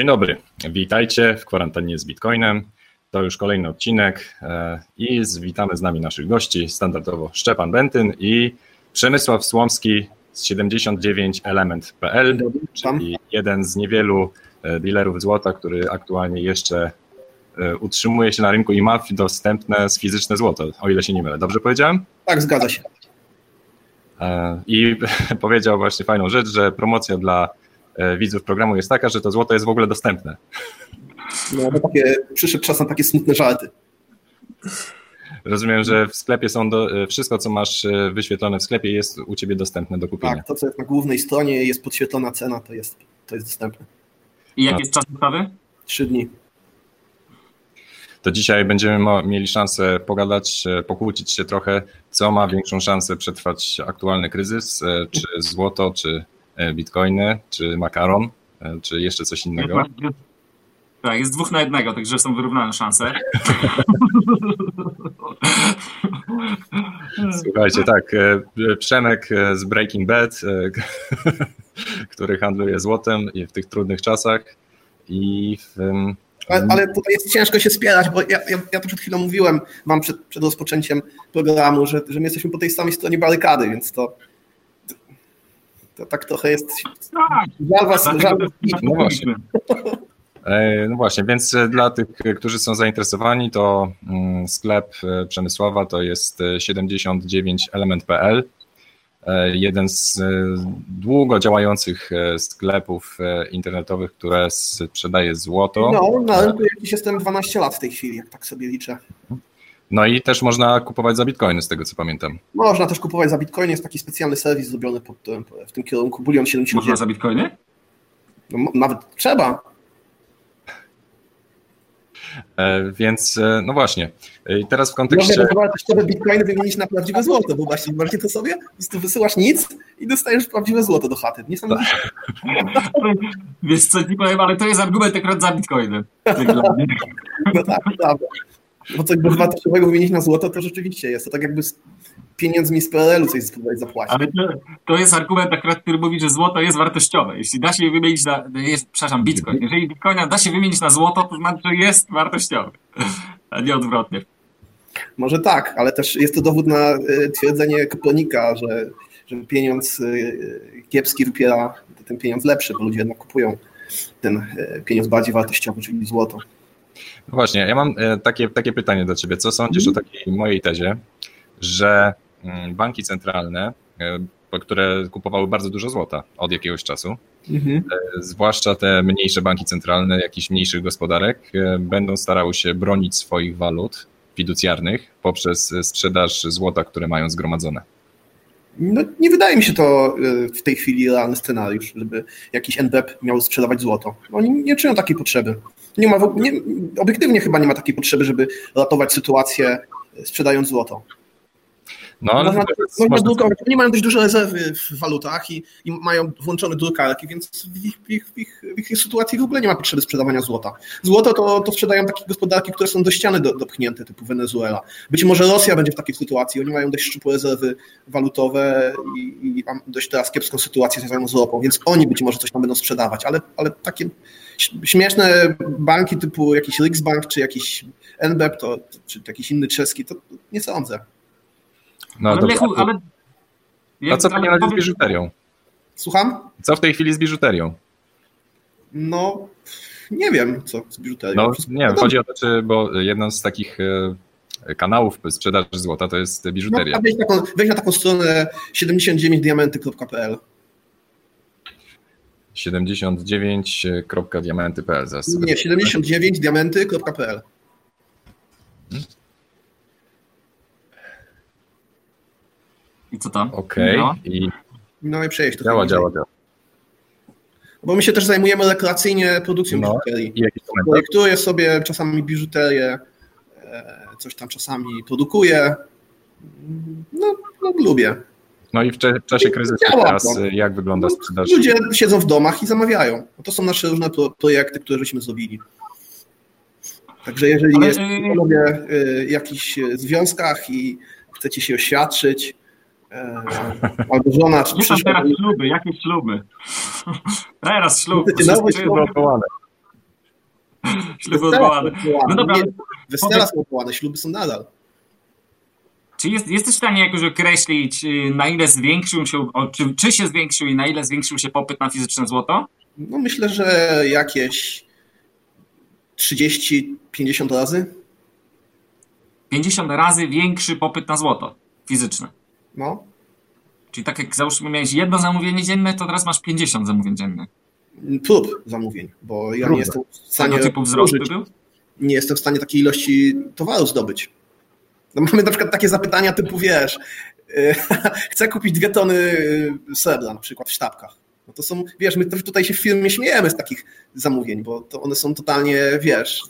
Dzień dobry, witajcie w kwarantannie z Bitcoinem. To już kolejny odcinek e, i witamy z nami naszych gości, standardowo Szczepan Bentyn i Przemysław Słomski z 79element.pl, czyli jeden z niewielu e, dealerów złota, który aktualnie jeszcze e, utrzymuje się na rynku i ma dostępne fizyczne złoto, o ile się nie mylę. Dobrze powiedziałem? Tak, zgadza się. I powiedział właśnie fajną rzecz, że promocja dla widzów programu jest taka, że to złoto jest w ogóle dostępne. No, bo takie, przyszedł czas na takie smutne żarty. Rozumiem, że w sklepie są do, wszystko, co masz e, wyświetlone w sklepie, jest u ciebie dostępne do kupienia. Tak, to co jest na głównej stronie, jest podświetlona cena, to jest, to jest dostępne. I jaki jest czas dostawy? Trzy dni. To dzisiaj będziemy mieli szansę pogadać, e, pokłócić się trochę, co ma większą szansę przetrwać aktualny kryzys, e, czy złoto, czy bitcoiny, czy makaron, czy jeszcze coś innego. Tak, jest dwóch na jednego, także są wyrównane szanse. Słuchajcie, tak, e, Przemek e, z Breaking Bad, e, który handluje złotem w tych trudnych czasach i w, ale, ale, tutaj jest ciężko się spierać, bo ja, ja, ja to przed chwilą mówiłem wam przed, przed rozpoczęciem programu, że, że my jesteśmy po tej samej stronie barykady, więc to, to tak trochę jest. Tak, żal was, żal was. No właśnie. E, no właśnie, więc e, dla tych, którzy są zainteresowani, to mm, sklep e, Przemysława to jest 79element.pl. Jeden z długo działających sklepów internetowych, które sprzedaje złoto. No, na rynku jakiś jestem 12 lat w tej chwili, jak tak sobie liczę. No i też można kupować za bitcoiny, z tego co pamiętam. Można też kupować za bitcoiny, jest taki specjalny serwis zrobiony pod, w tym kierunku, Bulion 79. Można za bitcoiny? No, nawet trzeba. E, więc e, no właśnie. I teraz w kontekście. Można wartościowe bitcoiny wymienić na prawdziwe złoto, bo właśnie właśnie to sobie, po wysyłasz nic i dostajesz prawdziwe złoto do chaty. Niesamowite. Wiesz co ci powiem, ale to jest argument akurat za bitcoiny. No tak, prawda. Bo coś wartościowego wymienić na złoto, to rzeczywiście jest. To tak jakby pieniędzmi z PRL-u coś spróbować zapłacić. Ale to, to, jest argument akurat, który mówi, że złoto jest wartościowe. Jeśli da się je wymienić na, jest, przepraszam, bitcoin. Jeżeli bitcoina da się wymienić na złoto, to znaczy, że jest wartościowy, a nie odwrotnie. Może tak, ale też jest to dowód na y, twierdzenie Kopernika, że, że pieniądz y, kiepski wypiera ten pieniądz lepszy, bo ludzie jednak kupują ten y, pieniądz bardziej wartościowy, czyli złoto. Właśnie, ja mam takie, takie pytanie do Ciebie. Co sądzisz mm. o takiej mojej tezie, że mm, banki centralne, e, które kupowały bardzo dużo złota od jakiegoś czasu, mhm. E, zwłaszcza te mniejsze banki centralne jakichś mniejszych gospodarek, e, będą starały się bronić swoich walut fiducjarnych poprzez sprzedaż złota, które mają zgromadzone. No, nie wydaje mi się to w tej chwili realny scenariusz, żeby jakiś NBP miał sprzedawać złoto. Oni nie czują takiej potrzeby. Nie ma, nie, obiektywnie chyba nie ma takiej potrzeby, żeby ratować sytuację sprzedając złoto. No, ale można, można drukować. Oni mają dość duże rezerwy w walutach i, i mają włączone drukarki, więc w ich, w, ich, w, ich, w ich sytuacji w ogóle nie ma potrzeby sprzedawania złota. Złoto to, to sprzedają takie gospodarki, które są do ściany do, dopchnięte, typu Wenezuela. Być może Rosja będzie w takiej sytuacji. Oni mają dość szczupłe rezerwy walutowe i, i dość teraz kiepską sytuację związaną z ropą, więc oni być może coś tam będą sprzedawać, ale, ale takie śmieszne banki typu jakiś Riksbank czy jakiś NBEP, to, czy jakiś inny czeski, to nie sądzę. No, ale, Lechu, ale... A co pani ale... z biżuterią? Słucham? Co w tej chwili z biżuterią? No, nie wiem, co z biżuterią. No, nie wiem, chodzi o to, czy, bo jedną z takich e, kanałów sprzedaży złota to jest biżuteria. No, weź, na taką, weź na taką stronę 79diamenty.pl 79.diamenty.pl Nie, 79diamenty.pl hmm? I co tam? Okej. Okay. I... No i przejść to. Działa, działa, działa. Bo my się też zajmujemy rekreacyjnie produkcją no, biżuterii. Projektuję sobie czasami biżuterię, e, coś tam czasami produkuję. No, no lubię. No i w czasie kryzysu teraz to. jak wygląda no, sprzedaż? Ludzie siedzą w domach i zamawiają. To są nasze różne projekty, które żeśmy zrobili. Także jeżeli Ale... jest w jakichś związkach i chcecie się oświadczyć, E, albo żona czy przyszła. teraz śluby, jakie śluby? teraz śluby. Nowe śluby. śluby odwołane. No dobra, wesela są odwołane, śluby są nadal. Czy jest, jesteś w stanie jakoś określić, y, na ile zwiększył się, czy, czy się zwiększył i na ile zwiększył się popyt na fizyczne złoto? No myślę, że jakieś 30-50 razy. 50 razy większy popyt na złoto fizyczne. No. Czyli tak jak załóżmy miałeś jedno zamówienie dzienne, to teraz masz 50 zamówień dziennych. Prób zamówień, bo ja nie jestem w stanie. Tego typu wzrostu był? Nie jestem w stanie takiej ilości towaru zdobyć. No mamy na przykład takie zapytania typu, wiesz, chcę kupić dwie tony y, srebra na przykład w sztabkach. No to są, wiesz, my tutaj się w firmie śmiejemy z takich zamówień, bo to one są totalnie, wiesz,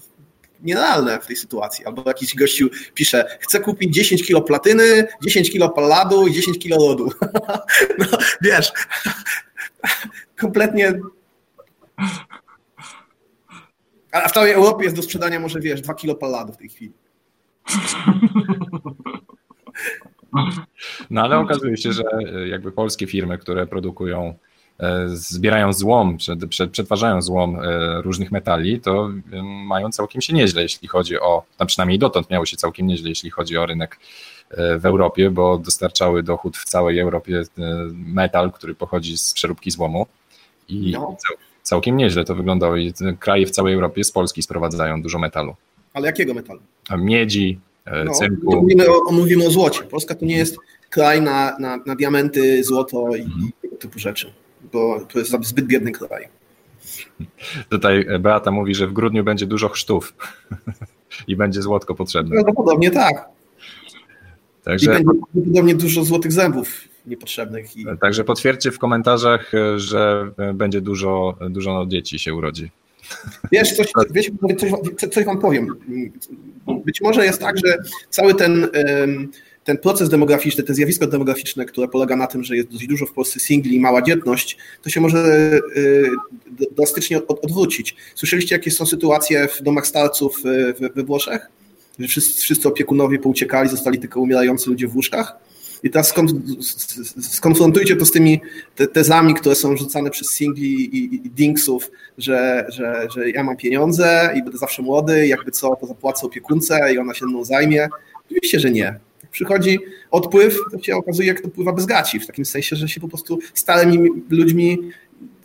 nierealne w tej sytuacji. Albo jakiś gościu pisze, chcę kupić 10 kilo platyny, 10 kilo palladu i 10 kilo lodu. No, wiesz, kompletnie... A w całej Europie jest do sprzedania może, wiesz, 2 kilo palladu w tej chwili. No ale okazuje się, że jakby polskie firmy, które produkują E, zbierają złom, przetwarzają złom e, różnych metali, to mają całkiem się nieźle, jeśli chodzi o, tam przynajmniej dotąd miało się całkiem nieźle, jeśli chodzi o rynek e, w Europie, bo dostarczały dochód w całej Europie metal, który pochodzi z przeróbki złomu i no. całkiem nieźle to wyglądało i kraje w całej Europie z Polski sprowadzają dużo metalu. Ale jakiego metalu? Miedzi, no, cynku. Mówimy o, mówimy o złocie. Polska to nie jest kraj na, na, na diamenty, złoto i mhm. tego typu rzeczy bo to jest zbyt biedny kraj. Tutaj Beata mówi, że w grudniu będzie dużo chrztów i będzie złotko potrzebne. Prawdopodobnie tak. Także... I będzie prawdopodobnie dużo złotych zębów niepotrzebnych. I... Także potwierdźcie w komentarzach, że będzie dużo, dużo dzieci się urodzi. Wiesz, coś, wiesz coś, coś wam powiem. Być może jest tak, że cały ten ten proces demograficzny, to zjawisko demograficzne, które polega na tym, że jest dość dużo w Polsce singli i mała dzietność, to się może y, drastycznie odwrócić. Słyszeliście, jakie są sytuacje w domach starców y, we Włoszech? Że wszyscy, wszyscy opiekunowie pouciekali, zostali tylko umierający ludzie w łóżkach? I teraz skonfrontujcie to z tymi tezami, które są rzucane przez singli i, i dingsów, że, że, że ja mam pieniądze i będę zawsze młody, jakby co, to zapłacę opiekunce i ona się mną zajmie. Oczywiście, że nie przychodzi odpływ, to się okazuje, jak to pływa bez gaci, w takim sensie, że się po prostu starymi ludźmi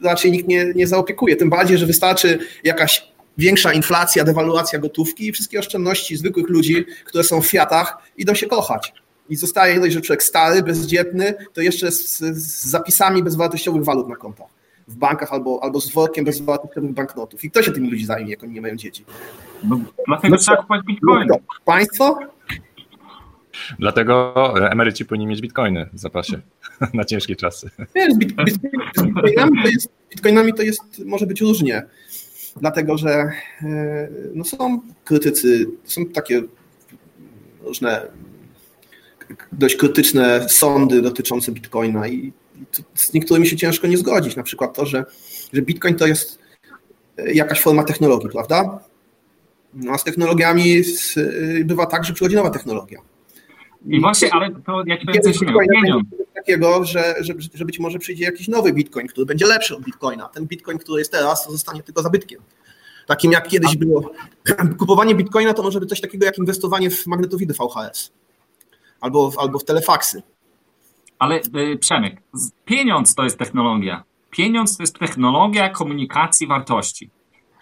raczej nikt nie, nie zaopiekuje. Tym bardziej, że wystarczy jakaś większa inflacja, dewaluacja gotówki i wszystkie oszczędności zwykłych ludzi, które są w fiatach, idą się kochać. I zostaje dość, że człowiek stary, bezdzietny, to jeszcze z, z zapisami bezwartościowych walut na kontach w bankach albo, albo z workiem bezwartościowych banknotów. I kto się tymi ludzi zajmie, jak oni nie mają dzieci? No, dlatego no, trzeba kupować bitcoin. Państwo? Dlatego emeryci powinni mieć bitcoiny w zapasie na ciężkie czasy. Wiesz, z, bit, z, bitcoinami, to jest, bitcoinami to jest, może być różnie, dlatego że e, no są krytycy, są takie różne dość krytyczne sądy dotyczące bitcoina i z niektórymi się ciężko nie zgodzić. Na przykład to, że, że bitcoin to jest jakaś forma technologii, prawda? No a z technologiami bywa tak, że przychodzi nowa technologia. I właśnie, ale to jak powiem coś takiego, że, że, że być może przyjdzie jakiś nowy bitcoin, który będzie lepszy od bitcoina. Ten bitcoin, który jest teraz, to zostanie tylko zabytkiem. Takim jak kiedyś było. Kupowanie bitcoina to może być coś takiego jak inwestowanie w magnetowidy VHS albo, albo w telefaksy. Ale y, Przemek, pieniądz to jest technologia. Pieniądz to jest technologia komunikacji wartości.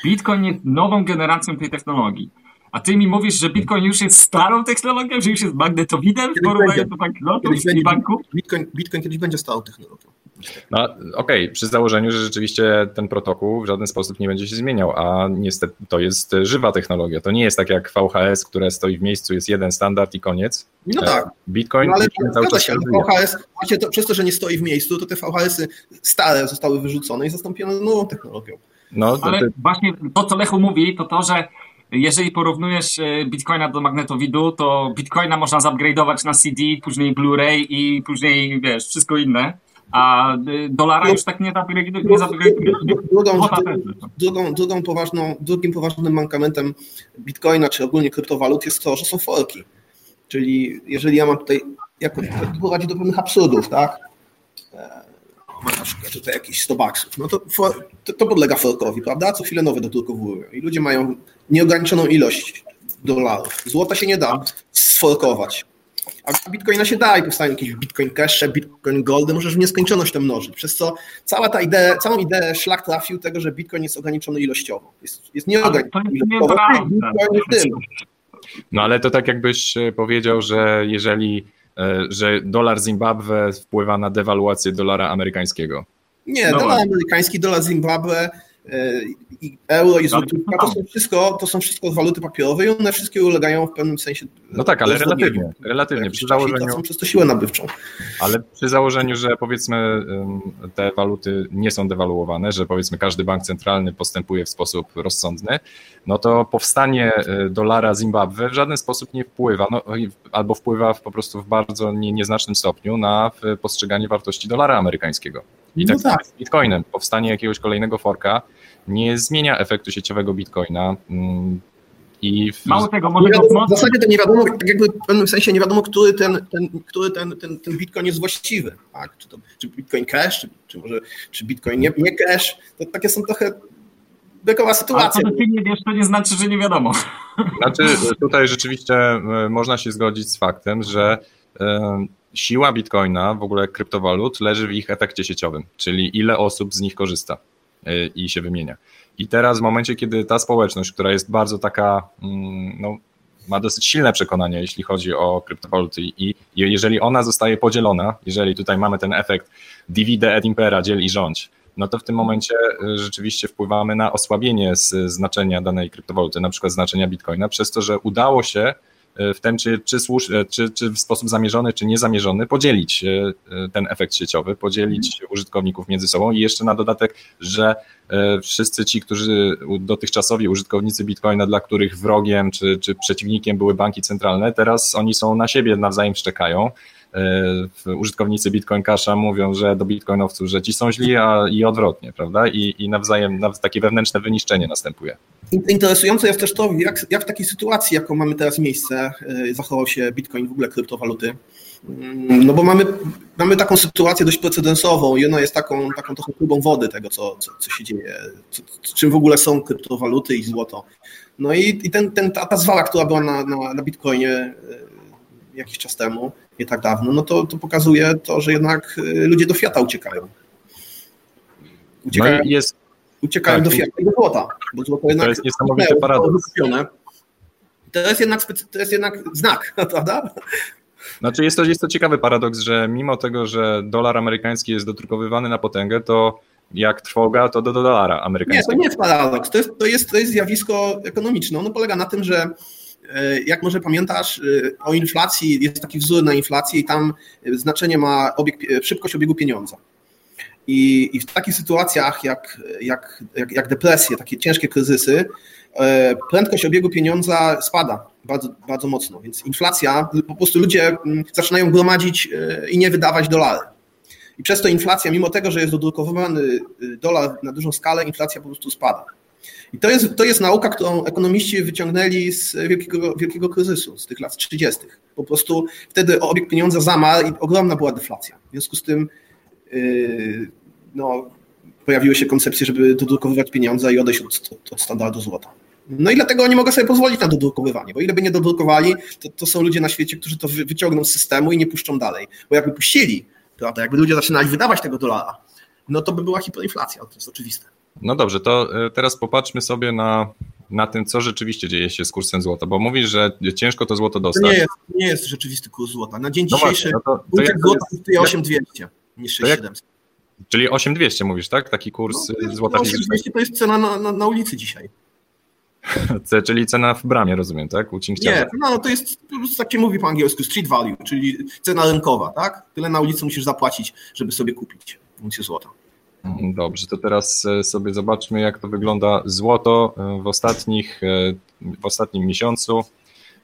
Bitcoin jest nową generacją tej technologii. A ty mi mówisz, że Bitcoin już jest starą technologią, że już jest magnetowidem w porównaniu do banknotów i banków? Bitcoin, Bitcoin kiedyś będzie starą technologią. No okej, okay. przy założeniu, że rzeczywiście ten protokół w żaden sposób nie będzie się zmieniał, a niestety to jest żywa technologia. To nie jest tak jak VHS, które stoi w miejscu, jest jeden standard i koniec. No tak. Bitcoin no, ale cały czas się. VHS, właśnie to, przez to, że nie stoi w miejscu, to te VHS-y stare zostały wyrzucone i zastąpione nową technologią. No, to, ale to... właśnie to, co Lechu mówi, to to, że jeżeli porównujesz e, Bitcoina do magnetowidu, to Bitcoina można zupgrade'ować na CD, później Blu-ray i później, wiesz, wszystko inne. A e, dolara już tak nie upgrade'uje. Drugą, drugą, drugą poważną, drugim poważnym mankamentem Bitcoina, czy ogólnie kryptowalut jest to, że są forki. Czyli jeżeli ja mam tutaj, jako, to prowadzi do pewnych absurdów, tak? E, ma na przykład tutaj jakieś 100 baksów, no to, to, to podlega forkowi, prawda? Co chwilę nowe dodrukowują i ludzie mają nieograniczoną ilość dolarów. Złota się nie da sforkować. A Bitcoina się da i powstają jakieś Bitcoin Cash, Bitcoin Goldy, możesz w nieskończoność to mnożyć. Przez co cała ta idea, całą ideę szlak trafił tego, że Bitcoin jest ograniczony ilościowo. Jest, jest nieograniczony ilościowo. No ale to tak jakbyś e, powiedział, że jeżeli e, że dolar Zimbabwe wpływa na dewaluację dolara amerykańskiego. Nie, no dolar amerykański, dolar Zimbabwe i euro i złotówka to są wszystko, to są wszystko waluty papierowe i one wszystkie ulegają w pewnym sensie. No tak, ale relatywnie, relatywnie przy założeniu. Są przez to siłę nabywczą. Ale przy założeniu, że powiedzmy te waluty nie są dewaluowane, że powiedzmy każdy bank centralny postępuje w sposób rozsądny, no to powstanie e, dolara Zimbabwe w żaden sposób nie wpływa, no, albo wpływa po prostu w bardzo nie, nieznacznym stopniu na postrzeganie wartości dolara amerykańskiego. I tak, no tak. z Bitcoinem. Powstanie jakiegoś kolejnego forka nie zmienia efektu sieciowego Bitcoina. Mm, I w... Mało tego, może wiadomo, W zasadzie to nie wiadomo, tak jakby w pewnym sensie nie wiadomo, który ten, ten, który ten, ten, ten Bitcoin jest właściwy. Tak? Czy, to, czy Bitcoin Cash, czy, czy może czy Bitcoin nie, nie Cash. To takie są trochę bekowa sytuacja. Ale to ty nie wiesz, to nie znaczy, że nie wiadomo. Znaczy tutaj rzeczywiście e, można się zgodzić z faktem, że e, siła bitcoina, w ogóle kryptowalut, leży w ich efekcie sieciowym, czyli ile osób z nich korzysta y, i się wymienia. I teraz w momencie, kiedy ta społeczność, która jest bardzo taka, mm, no, ma dosyć silne przekonanie, jeśli chodzi o kryptowaluty i jeżeli ona zostaje podzielona, jeżeli tutaj mamy ten efekt divide et impera, dziel i rządź, no to w tym momencie y, rzeczywiście wpływamy na osłabienie znaczenia danej kryptowaluty, na przykład znaczenia bitcoina, przez to, że udało się w tym, czy, czy, słusz, czy, czy w sposób zamierzony, czy niezamierzony, podzielić e, ten efekt sieciowy, podzielić użytkowników między sobą. I jeszcze na dodatek, że e, wszyscy ci, którzy dotychczasowi użytkownicy Bitcoina, dla których wrogiem czy, czy przeciwnikiem były banki centralne, teraz oni są na siebie nawzajem szczekają użytkownicy Bitcoin Casha mówią, że do bitcoinowców, że ci są źli, a i odwrotnie, prawda? I, i nawzajem takie wewnętrzne wyniszczenie następuje. Interesujące jest też to, jak, jak w takiej sytuacji, jaką mamy teraz miejsce, y, zachował się Bitcoin, w ogóle kryptowaluty. Mm, no bo mamy, mamy taką sytuację dość precedensową i ona jest taką, taką trochę próbą wody tego, co, co, co się dzieje, co, czym w ogóle są kryptowaluty i złoto. No i, i ten, ten, ta, ta zwala, która była na, na, na Bitcoinie y, jakiś czas temu, nie tak dawno, no to, to pokazuje to, że jednak y, ludzie do Fiata uciekają. Uciekają, no jest, uciekają tak, do Fiata i do złota, bo złoto jednak... To jest niesamowity paradoks. To jest jednak, to jest jednak znak, prawda? Znaczy jest to, jest to ciekawy paradoks, że mimo tego, że dolar amerykański jest dodrukowywany na potęgę, to jak trwoga, to do, do dolara amerykańskiego. Nie, to nie jest paradoks, to jest, to jest, to jest zjawisko ekonomiczne. Ono polega na tym, że jak może pamiętasz, e, o inflacji, jest taki wzór na inflację i tam znaczenie ma obieg, szybkość obiegu pieniądza. I, I, w takich sytuacjach jak, jak, jak, jak depresje, takie ciężkie kryzysy, e, prędkość obiegu pieniądza spada bardzo, bardzo mocno. Więc inflacja, po prostu ludzie mm, zaczynają gromadzić i nie wydawać dolary. I przez to inflacja, mimo tego, że jest dodrukowany dolar na dużą skalę, inflacja po prostu spada. I to jest, to jest nauka, którą ekonomiści wyciągnęli z wielkiego, wielkiego kryzysu, z tych lat 30. Po prostu wtedy obieg pieniądza zamarł i ogromna była deflacja. W związku z tym yy, no, pojawiły się koncepcje, żeby dodrukowywać pieniądze i odejść od, od, standardu złota. No i dlatego oni mogą sobie pozwolić na dodrukowywanie, bo ile by nie dodrukowali, to, to są ludzie na świecie, którzy to wyciągną z systemu i nie puszczą dalej. Bo jakby puścili, prawda, jakby ludzie zaczynali wydawać tego dolara, no to by była hiperinflacja, to jest oczywiste. No dobrze, to e, teraz popatrzmy sobie na, na tym, co rzeczywiście dzieje się z kursem złota, bo mówisz, że ciężko to złoto dostać. To nie, jest, nie jest rzeczywisty kurs złota. Na dzień no dzisiejszy no to, to złota kosztuje 8200 niż 6700. Czyli 8200 mówisz, tak? Taki kurs no, e, no złota. No, 8200 to jest cena na, na, na ulicy dzisiaj. czyli cena w bramie, rozumiem, tak? U Nie, no, no to jest, tak się mówi po angielsku, street value, czyli cena rynkowa, tak? Tyle na ulicy musisz zapłacić, żeby sobie kupić uncję złota. Dobrze, to teraz e, sobie zobaczmy, jak to wygląda złoto e, w, ostatnich, e, w ostatnim miesiącu.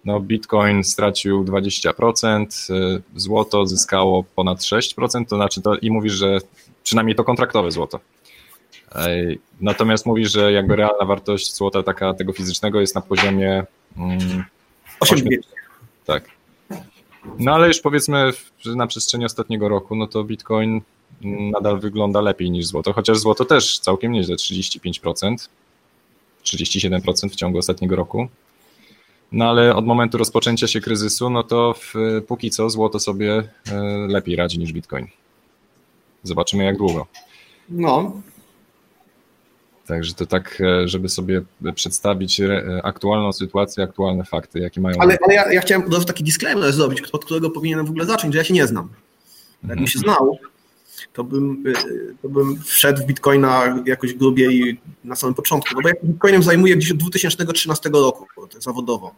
No, Bitcoin stracił 20%, złoto zyskało ponad 6%, to znaczy to i mówisz, że przynajmniej to kontraktowe złoto. Natomiast mówisz, że jakby realna wartość złota taka tego fizycznego jest na poziomie 8. Mm, tak. No ale już powiedzmy, że na przestrzeni ostatniego roku, no to Bitcoin nadal wygląda lepiej niż złoto, chociaż złoto też całkiem nieźle, 35%, 37% w ciągu ostatniego roku. No ale od momentu rozpoczęcia się kryzysu, no to w, póki co złoto sobie e, lepiej radzi niż bitcoin. Zobaczymy jak długo. No. Także to tak, e, żeby sobie przedstawić e, aktualną sytuację, aktualne fakty, jakie mają. Ale, ale ja, ja chciałem razu taki disclaimer zrobić, od którego powinienem w ogóle zacząć, że ja się nie znam. Jakbym się znał, to bym, to bym wszedł w Bitcoina jakoś grubiej na samym początku. No bo ja Bitcoinem zajmuję gdzieś od 2013 roku zawodowo.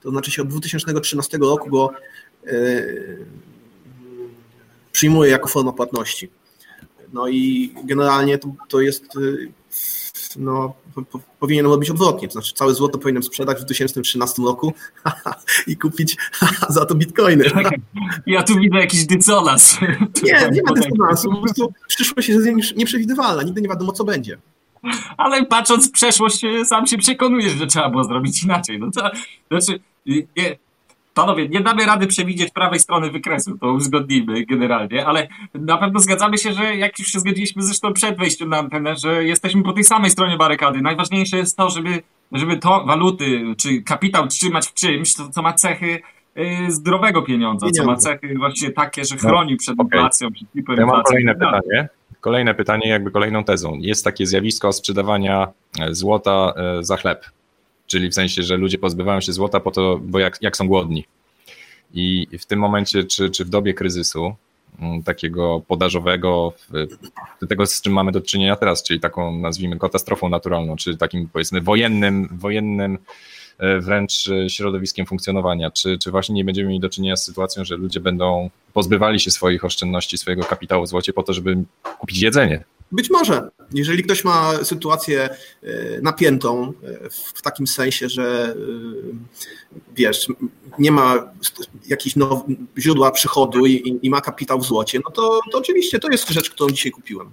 To znaczy się od 2013 roku go yy, przyjmuję jako forma płatności. No i generalnie to, to jest no, po, powinienem robić odwrotnie. To znaczy, całe złoto powinienem sprzedać w 2013 roku i kupić za to bitcoiny. Ja tu widzę jakiś dysonans. Nie, nie ma dysonansu. Po prostu przyszłość jest nieprzewidywalna. Nigdy nie wiadomo, co będzie. Ale patrząc w przeszłość, sam się przekonujesz, że trzeba było zrobić inaczej. No to, znaczy, nie, panowie, nie damy rady przewidzieć prawej strony wykresu, to uzgodnijmy generalnie, ale na pewno zgadzamy się, że jak już się zgodziliśmy zresztą przed wejściem na antenę, że jesteśmy po tej samej stronie barykady. Najważniejsze jest to, żeby, żeby to waluty, czy kapitał trzymać w czymś, co, co ma cechy y, zdrowego pieniądza, co ma cechy właśnie takie, że no, chroni przed inflacją, przed hipoinflacją. Ja mam kolejne pytanie. Kolejne pytanie, jakby kolejną tezą. Jest takie zjawisko sprzedawania e, złota e, za chleb czyli w sensie, że ludzie pozbywają się złota po to, bo jak, jak są głodni. I w tym momencie, czy, czy w dobie kryzysu, mm, takiego podażowego, tego z czym mamy do czynienia teraz, czyli taką nazwijmy katastrofą naturalną, czy takim powiedzmy wojennym, wojennym e, wręcz środowiskiem funkcjonowania, czy, czy właśnie nie będziemy mieli do czynienia z sytuacją, że ludzie będą pozbywali się swoich oszczędności, swojego kapitału w złocie po to, żeby kupić jedzenie, być może, jeżeli ktoś ma sytuację e, napiętą e, w takim sensie, że e, wiesz, nie ma jakichś źródła przychodu i, i, ma kapitał w złocie, no to, to oczywiście to jest rzecz, którą dzisiaj kupiłem.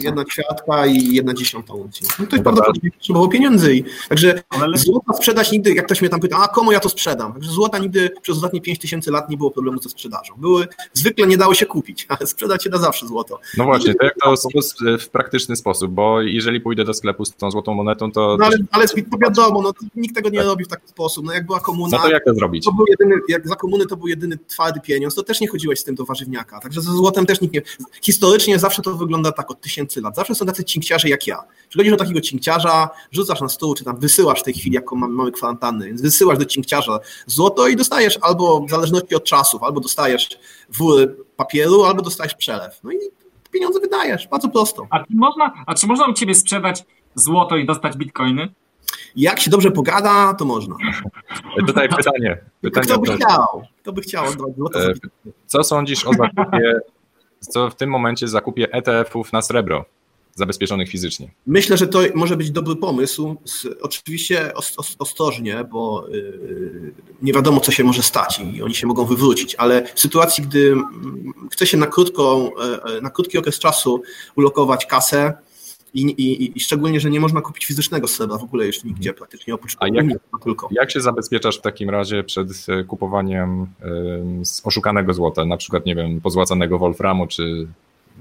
Jedna kwiatka i jedna dziesiąta uncji. No to jest prawdopodobnie potrzebowało pieniędzy. I, także złota sprzedać nigdy, jak ktoś mnie tam pyta, a komu ja to sprzedam? Także złota nigdy przez ostatnie 5 tysięcy lat nie było problemu ze sprzedażą. Były, zwykle nie dało się kupić, ale sprzedać się da zawsze złoto. No właśnie, to jak to w praktyczny sposób, bo jeżeli pójdę do sklepu z tą złotą monetą, to... No ale, ale to wiadomo, no, nikt tego nie tak. robi w taki sposób. No jak była komuna... No to jak to zrobić? To był jedyny, jak za komuny to był jedyny twardy pieniądz, to też nie chodziłeś z tym do warzywniaka. Także ze złotem też nikt nie... Historycznie zawsze to wygląda tak od tysięcy lat. Zawsze są tacy cinkciarze jak ja. Przychodzisz do takiego cinkciarza, rzucasz na stół, czy tam wysyłasz w tej chwili, jaką mamy, mamy kwarantanny, więc wysyłasz do cinkciarza złoto i dostajesz albo w zależności od czasów, albo dostajesz wór papieru, albo dostajesz przelew. No i pieniądze wydajesz, bardzo prosto. A czy można, a czy można u ciebie sprzedać złoto i dostać bitcoiny? Jak się dobrze pogada, to można. Tutaj pytanie. pytanie Kto by chciał? Kto by chciał złoto e, Co sądzisz o zakupie, co w tym momencie zakupie ETF-ów na srebro? zabezpieczonych fizycznie. Myślę, że to może być dobry pomysł. Oczywiście ostrożnie, bo y, nie wiadomo, co się może stać i oni się mogą wywrócić, ale w sytuacji, gdy chce się na, krótką, e, e, na krótki okres czasu ulokować kasę, i, i, I, szczególnie, że nie można kupić fizycznego srebra w ogóle już nigdzie praktycznie oprócz A jak, tylko. jak się zabezpieczasz w takim razie przed e, kupowaniem oszukanego złota, na przykład, nie wiem, pozłacanego wolframu, czy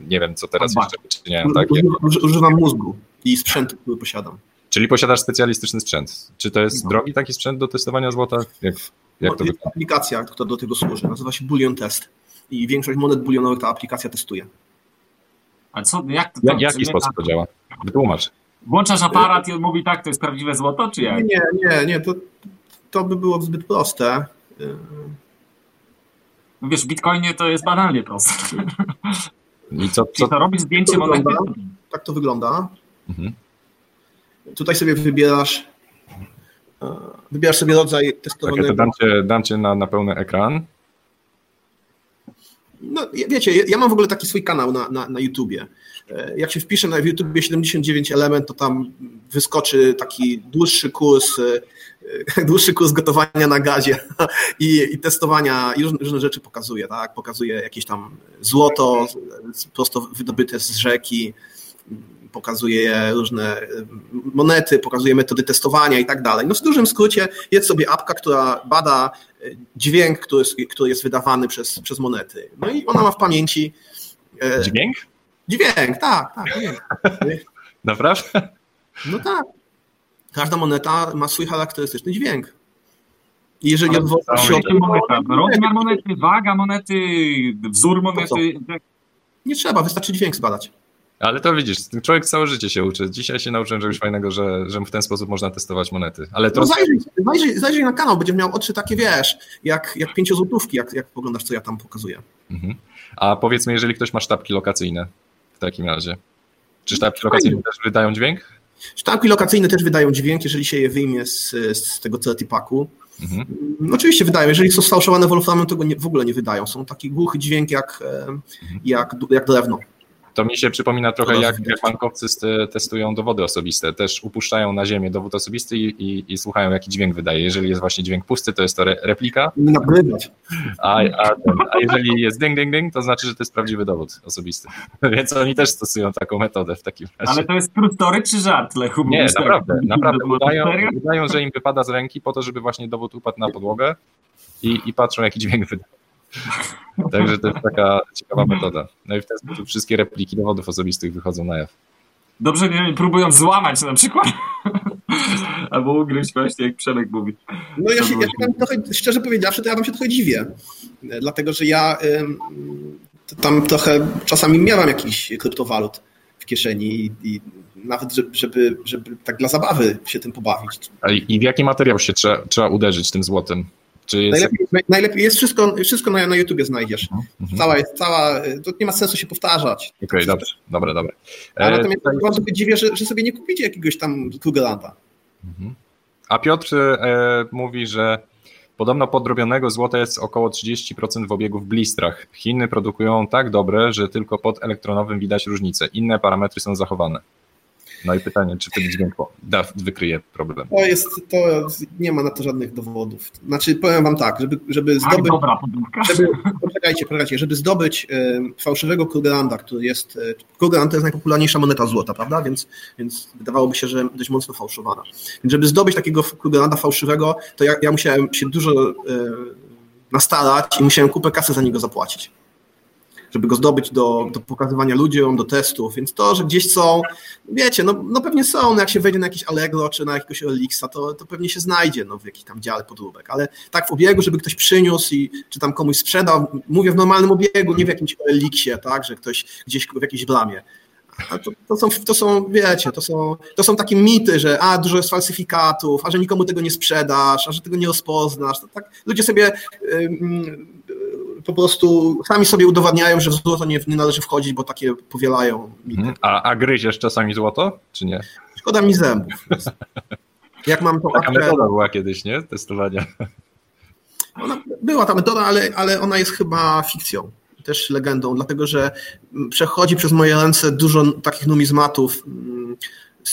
nie wiem, co teraz jeszcze wyczyniają takie. Używam mózgu i sprzętu, który posiadam. Czyli posiadasz specjalistyczny sprzęt. Czy to jest no. drogi taki sprzęt do testowania złota? Jak, jak no, to jest aplikacja, która do tego służy. Nazywa się Bullion Test. I większość monet bulionowych ta aplikacja testuje. A co, jak to, jak, jaki sposób to działa? Wytłumacz. Włączasz aparat i on mówi tak, to jest prawdziwe złoto, czy jak? Nie, nie, nie, to, to by było zbyt proste. No wiesz, w Bitcoinie to jest banalnie proste. I co, co... to robi zdjęcie tak monety? Tak to wygląda. Mhm. Tutaj sobie wybierasz e, wybierasz sobie rodzaj testowanego. Tak, ja dam cię, dam cię na, na pełny ekran. No, wiecie, ja mam w ogóle taki swój kanał na, na, na YouTubie. E, jak się wpiszę na YouTubie 79 element, to tam wyskoczy taki dłuższy kurs, e, dłuższy kurs gotowania na gazie i, i testowania i różne, różne, rzeczy pokazuje, tak? Pokazuje jakieś tam złoto prosto wydobyte z rzeki, pokazuje różne monety, pokazuje metody testowania i tak dalej. No w dużym skrócie jest sobie apka, która bada dźwięk, który jest, który jest wydawany przez, przez monety. No i ona ma w pamięci E, dźwięk? Dźwięk, tak, tak. Dźwięk. Naprawdę? No tak. Każda moneta ma swój charakterystyczny dźwięk. I jeżeli odwołasz się od rozmiar monety, waga monety, wzór monety. Nie trzeba, wystarczy dźwięk zbadać. Ale to widzisz, człowiek całe życie się uczy. Dzisiaj się nauczyłem czegoś fajnego, że, że w ten sposób można testować monety. Ale to... No zajrzyj, zajrzyj, zajrzyj na kanał, będziesz miał oczy takie, wiesz, jak, jak pięciozłotówki, jak, jak poglądasz, co ja tam pokazuję. Mhm. A powiedzmy, jeżeli ktoś ma sztabki lokacyjne w takim razie, czy sztabki lokacyjne też wydają dźwięk? Sztabki lokacyjne też wydają dźwięk, jeżeli się je wyjmie z, z tego certy packu. Mhm. No, oczywiście wydają. Jeżeli są sfałszowane wolframem, to go nie, w ogóle nie wydają. Są taki głuchy dźwięk jak, mhm. jak, jak drewno. To mi się przypomina trochę, jak, jak bankowcy testują dowody osobiste. Też upuszczają na ziemię dowód osobisty i, i, i słuchają, jaki dźwięk wydaje. Jeżeli jest właśnie dźwięk pusty, to jest to re, replika. A, a, a jeżeli jest ding, ding, ding, to znaczy, że to jest prawdziwy dowód osobisty. Więc oni też stosują taką metodę w takim razie. Ale to jest trustory czy żart, Lechu? Nie, naprawdę. Naprawdę udają, udają, że im wypada z ręki po to, żeby właśnie dowód upadł na podłogę i, i patrzą, jaki dźwięk wydaje. Także to jest taka ciekawa metoda. No i w ten sposób wszystkie repliki dowodów osobistych wychodzą na jaw. Dobrze, nie próbują złamać na przykład. Albo ugryźć właśnie, jak Przemek mówi. No ja się, ja się trochę, szczerze powiedziawszy, to ja wam się trochę dziwię. Dlatego, że ja tam trochę czasami miałam jakiś kryptowalut w kieszeni i, i nawet żeby, żeby tak dla zabawy się tym pobawić. I w jaki materiał się trzeba, trzeba uderzyć tym złotem? Jest... Najlepiej, najlepiej jest wszystko, wszystko na, na YouTubie znajdziesz. Mhm. Cała jest, cała, to nie ma sensu się powtarzać. Okej, okay, dobrze, dobra, dobra. Ale e, natomiast trochę dziwię, że, że sobie nie kupicie jakiegoś tam Krugerlanda. Mhm. A Piotr e, mówi, że podobno podrobionego złota jest około 30% w obiegu w blistrach. Chiny produkują tak dobre, że tylko pod elektronowym widać różnicę. Inne parametry są zachowane. No i pytanie, czy wtedy dźwięk da, wykryje problem? To jest, to nie ma na to żadnych dowodów. Znaczy, powiem wam tak, żeby, żeby zdobyć. Dobra, żeby, poczekajcie, poczekajcie, żeby zdobyć y, fałszywego Krugerlanda, który jest. Y, Krugerland to jest najpopularniejsza moneta złota, prawda? Więc, więc wydawałoby się, że dość mocno fałszowana. Więc żeby zdobyć takiego Krugerlanda fałszywego, to ja, ja musiałem się dużo y, nastarać i musiałem kupę kasy za niego zapłacić żeby go zdobyć do, do pokazywania ludziom, do testów, więc to, że gdzieś są, wiecie, no, no pewnie są, no jak się wejdzie na jakieś Allegro czy na jakiegoś Elixa, to, to pewnie się znajdzie no, w jakimś tam dziale podróbek, ale tak w obiegu, żeby ktoś przyniósł i czy tam komuś sprzedał, mówię w normalnym obiegu, nie w jakimś Elixie, tak, że ktoś gdzieś w jakiejś bramie. A to, to, są, to są, wiecie, to są, to są takie mity, że a, dużo jest falsyfikatów, a że nikomu tego nie sprzedasz, a że tego nie rozpoznasz. To tak ludzie sobie po prostu sami sobie udowadniają, że w złoto nie, nie należy wchodzić, bo takie powielają mity. Mhm. A, a gryziesz czasami złoto, czy nie? Szkoda mi zębów. Jak mam to Taka metoda była kiedyś, nie? Testowania. Ona, była ta metoda, ale, ale ona jest chyba fikcją też legendą, dlatego że przechodzi przez moje ręce dużo takich numizmatów mm,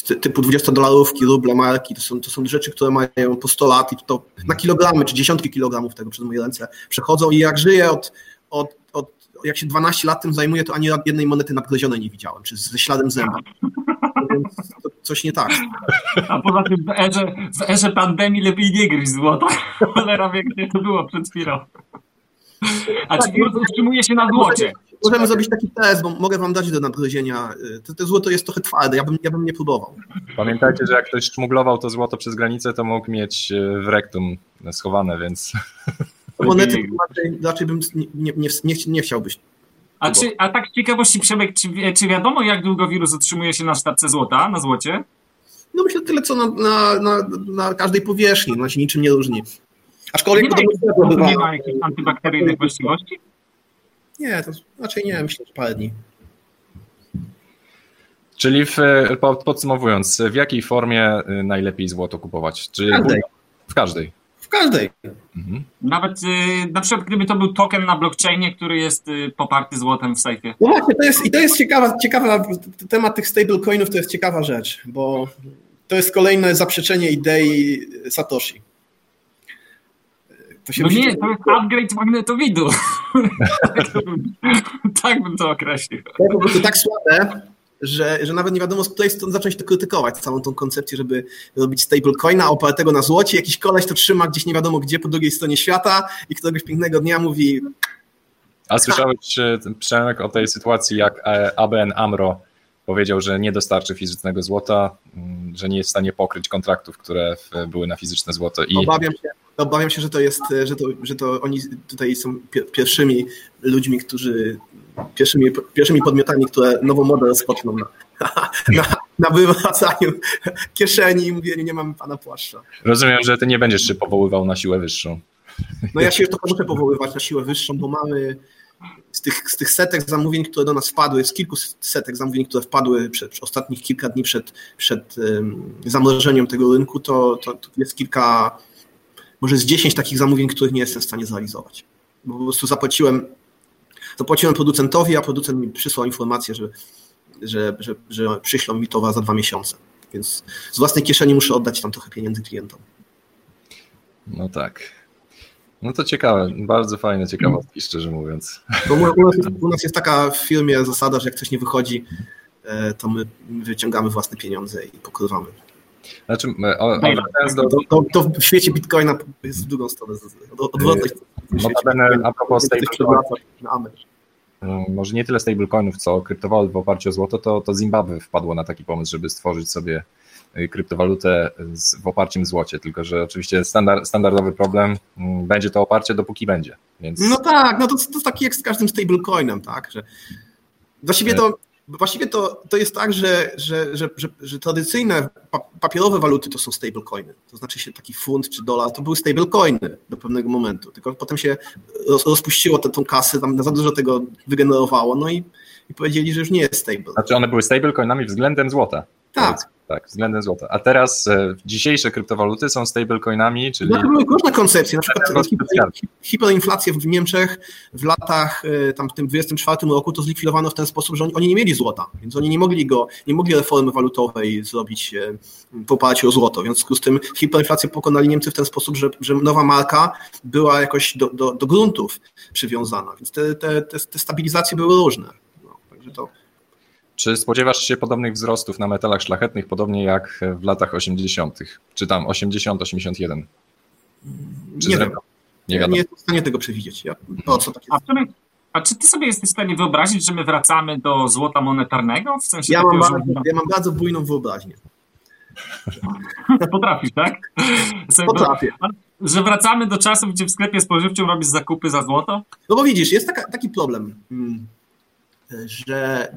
typu 20-dolarówki, ruble, marki, to są, to są rzeczy, które mają po 100 lat i to na kilogramy czy dziesiątki kilogramów tego przez moje ręce przechodzą i jak żyję od, od, od jak się 12 lat tym zajmuję, to ani jednej monety nadgryzionej nie widziałem, czy ze śladem zęba. Więc to coś nie tak. A poza tym w erze, w erze pandemii lepiej nie gryźć złota. Cholera wie, gdzie to było przed chwilą. A czy wirus utrzymuje się na złocie? Możemy zrobić taki test, bo mogę wam dać do nadgryzienia. To, to złoto jest trochę twarde, ja bym, ja bym nie próbował. Pamiętajcie, że jak ktoś szmuglował to złoto przez granicę, to mógł mieć e, w rektum schowane, więc... Monety raczej, raczej bym nie, nie, nie, nie chciałbyś a, czy, a tak z ciekawości, Przemek, czy, czy wiadomo, jak długo wirus utrzymuje się na sztabce złota, na złocie? No myślę tyle, co na, na, na, na każdej powierzchni, no się niczym nie różni. Aczkolwiek nie ma, nie ma jakichś antybakteryjnych właściwości? Nie, to raczej nie, myślę, że parę dni. Czyli w, podsumowując, w jakiej formie y, najlepiej złoto kupować? Czy w każdej. W każdej. W każdej. Mhm. Nawet y, na przykład gdyby to był token na blockchainie, który jest poparty złotem w sejfie. No właśnie, to jest, i to jest ciekawa, ciekawa, temat tych stablecoinów to jest ciekawa rzecz, bo to jest kolejne zaprzeczenie idei Satoshi. To no nie, to jest upgrade magnetowidu. tak bym to określił. To po prostu tak słabe, że, że nawet nie wiadomo z której strony zacząć to krytykować, całą tą koncepcję, żeby robić stablecoina opartego na złocie. Jakiś koleś to trzyma gdzieś nie wiadomo gdzie po drugiej stronie świata i któregoś pięknego dnia mówi A słyszałeś, e, Przemek, o tej sytuacji, jak e, ABN AMRO powiedział, że nie dostarczy fizycznego złota, mm, że nie jest w stanie pokryć kontraktów, które były na fizyczne złoto. I... Obawiam, się, obawiam się, że to jest, że to, że to oni tutaj są pierwszymi ludźmi, którzy pierwszymi, pierwszymi podmiotami, które nową modę rozpoczną na, na, na wywracaniu kieszeni i mówieniu, nie mamy pana płaszcza. Rozumiem, że ty nie będziesz się powoływał na siłę wyższą. No ja się to muszę powoływać na siłę wyższą, bo mamy z tych, z tych setek zamówień, które do nas wpadły, z kilku setek zamówień, które wpadły przed, ostatnich kilka dni przed, przed um, zamrożeniem tego rynku, to, to, to jest kilka, może z dziesięć takich zamówień, których nie jestem w stanie zrealizować. Bo po prostu zapłaciłem, zapłaciłem producentowi, a producent mi przysłał informację, że, że, że, że przyślą mi towar za dwa miesiące. Więc z własnej kieszeni muszę oddać tam trochę pieniędzy klientom. No tak. No to ciekawe, bardzo fajne ciekawostki, szczerze mówiąc. Bo u nas, jest, u nas jest taka w firmie zasada, że jak coś nie wychodzi, e, to my wyciągamy własne pieniądze i pokrywamy. Znaczy, o, do... to, to, to, w świecie bitcoina jest w drugą stronę. Odwrotność. Notabene a propos stablecoinów, e, może nie tyle stablecoinów, co kryptowalut w oparciu o złoto, to, to Zimbabwe wpadło na taki pomysł, żeby stworzyć sobie Y, kryptowalutę w oparciem złocie, tylko że oczywiście standard, standardowy problem mm, będzie to oparcie, dopóki będzie. Więc... No tak, no to, to jest taki jak z każdym stablecoinem, tak, że właściwie to Właściwie to, to jest tak, że, że, że, że, tradycyjne papierowe waluty to są stablecoiny. To znaczy się taki funt czy dolar, to były stablecoiny do pewnego momentu. Tylko potem się roz, rozpuściło tę, kasę, tam za dużo tego wygenerowało, no i, i powiedzieli, że już nie jest stable. Znaczy one były stablecoinami względem złota. Tak. Tak, względem złota. A teraz e, dzisiejsze kryptowaluty są stablecoinami, czyli... No to były różne koncepcje, na przykład hiperinflację w Niemczech w latach, e, tam w tym 24 roku to zlikwidowano w ten sposób, że oni, oni, nie mieli złota, więc oni nie mogli go, nie mogli reformy walutowej zrobić e, w oparciu o złoto, w związku z tym hiperinflację pokonali Niemcy w ten sposób, że, że nowa marka była jakoś do, do, do gruntów przywiązana, więc te, te, te, te stabilizacje były różne. No, także to czy spodziewasz się podobnych wzrostów na metalach szlachetnych, podobnie jak w latach 80., czy tam 80, 81? Czy nie, wiem. nie, nie jestem w stanie tego przewidzieć. Ja, po co takie? A, a, czy ty sobie jesteś w stanie wyobrazić, że my wracamy do złota monetarnego? W sensie ja, mam bardzo, ja mam bardzo bujną wyobraźnię. Potrafisz, tak? Potrafię. Że wracamy do czasów, gdzie w sklepie spożywczym robisz zakupy za złoto? No bo widzisz, jest taka, taki problem. Hmm że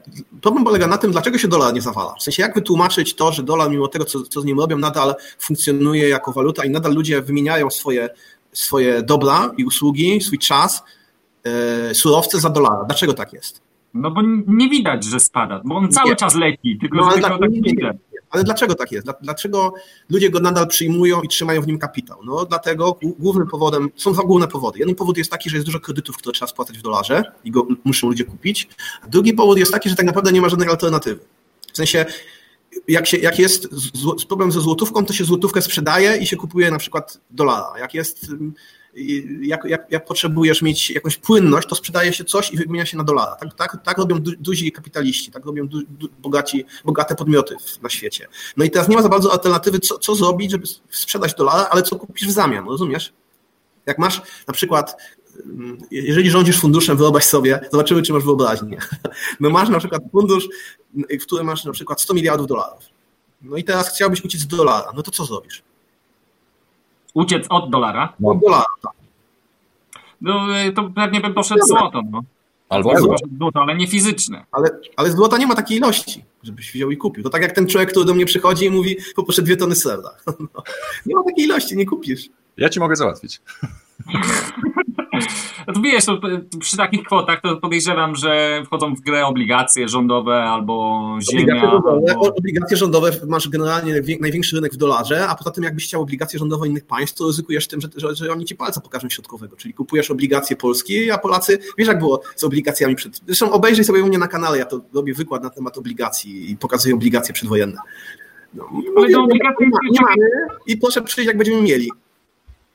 problem polega na tym, dlaczego się dolar nie zawala. W sensie, jak wytłumaczyć to, że dolar, mimo tego, co, co z nim robią, nadal funkcjonuje jako waluta i nadal ludzie wymieniają swoje, swoje dobra i usługi, swój czas, e, surowce za dolara. Dlaczego tak jest? No bo nie widać, że spada, bo on cały nie. czas leci, tylko no, tak, tak nie, nie, ale dlaczego tak jest? Dlaczego ludzie go nadal przyjmują i trzymają w nim kapitał? No dlatego głównym powodem, są dwa główne powody. Jeden powód jest taki, że jest dużo kredytów, które trzeba spłacać w dolarze i go muszą ludzie kupić. Drugi powód jest taki, że tak naprawdę nie ma żadnej alternatywy. W sensie, jak, się, jak jest problem ze złotówką, to się złotówkę sprzedaje i się kupuje na przykład dolara. Jak jest jak, jak, jak, potrzebujesz mieć jakąś płynność, to sprzedaje się coś i wymienia się na dolara. Tak, tak, tak robią du, duzi kapitaliści, tak robią du, du, bogaci, bogate podmioty na świecie. No i teraz nie ma za bardzo alternatywy, co, co zrobić, żeby sprzedać dolara, ale co kupisz w zamian, rozumiesz? Jak masz na przykład mm, jeżeli rządzisz funduszem, wyobraź sobie, zobaczymy, czy masz wyobraźnię. No masz na przykład fundusz, w którym masz na przykład 100 miliardów dolarów. No i teraz chciałbyś uciec z dolara, no to co zrobisz? Uciec od dolara? No. Od dolara, tak. No y, to pewnie bym poszedł złoto, no. Albo złoto, ale nie fizyczne. Ale, ale złota nie ma takiej ilości, żebyś wziął i kupił. To tak jak ten człowiek, który do mnie przychodzi i mówi, poproszę dwie tony srebra. No, nie ma takiej ilości, nie kupisz. Ja ci mogę załatwić. No to wiesz, to przy takich kwotach to podejrzewam, że wchodzą w grę obligacje rządowe albo ziemia. Obligacje rządowe, albo... obligacje rządowe masz generalnie największy rynek w dolarze, a poza tym jakbyś chciał obligacje rządowe innych państw, to ryzykujesz tym, że, że, że oni ci palca pokażą środkowego, czyli kupujesz obligacje polskie, a Polacy, wiesz jak było z obligacjami przed... Zresztą obejrzyj sobie u mnie na kanale, ja to robię wykład na temat obligacji i pokazuję obligacje przedwojenne. No, no, obligacje nie, nie mamy i proszę przyjść, jak będziemy mieli.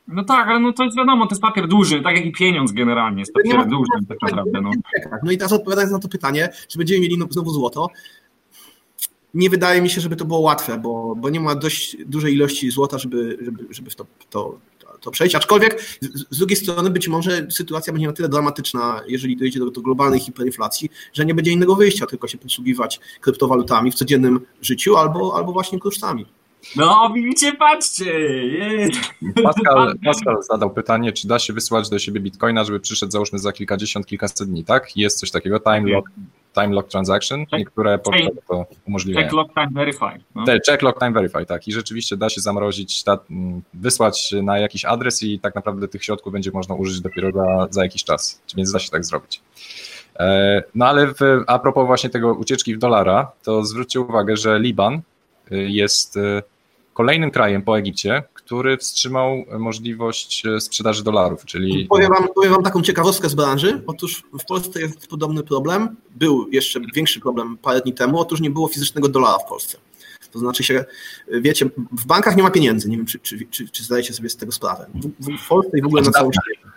No tak, ale no to jest wiadomo, to jest papier duży, tak jak i pieniądz generalnie jest papier duży tak naprawdę. No. no i teraz odpowiadając na to pytanie, czy będziemy mieli znowu złoto, nie wydaje mi się, żeby to było łatwe, bo, bo nie ma dość dużej ilości złota, żeby, żeby, żeby w to, to, to przejść. Aczkolwiek z, z drugiej strony być może sytuacja będzie na tyle dramatyczna, jeżeli dojdzie do, do globalnej hiperinflacji, że nie będzie innego wyjścia, tylko się posługiwać kryptowalutami w codziennym życiu albo, albo właśnie kursami. No, widzicie, patrzcie! Pascal, Pascal zadał pytanie, czy da się wysłać do siebie bitcoina, żeby przyszedł załóżmy za kilkadziesiąt, kilkaset dni, tak? Jest coś takiego, time lock, time lock transaction, niektóre portale to umożliwiają. Check lock time verify. No. Te, check lock time verify, tak. I rzeczywiście da się zamrozić, ta, wysłać na jakiś adres i tak naprawdę tych środków będzie można użyć dopiero za, za jakiś czas, więc da się tak zrobić. No ale w, a propos właśnie tego ucieczki w dolara, to zwróćcie uwagę, że Liban jest kolejnym krajem po Egipcie, który wstrzymał możliwość sprzedaży dolarów, czyli... Powiem wam, powiem wam taką ciekawostkę z branży. Otóż w Polsce jest podobny problem. Był jeszcze większy problem parę dni temu. Otóż nie było fizycznego dolara w Polsce. To znaczy się, wiecie, w bankach nie ma pieniędzy. Nie wiem, czy, czy, czy, czy zdajecie sobie z tego sprawę. W, w Polsce i w ogóle na całym świecie.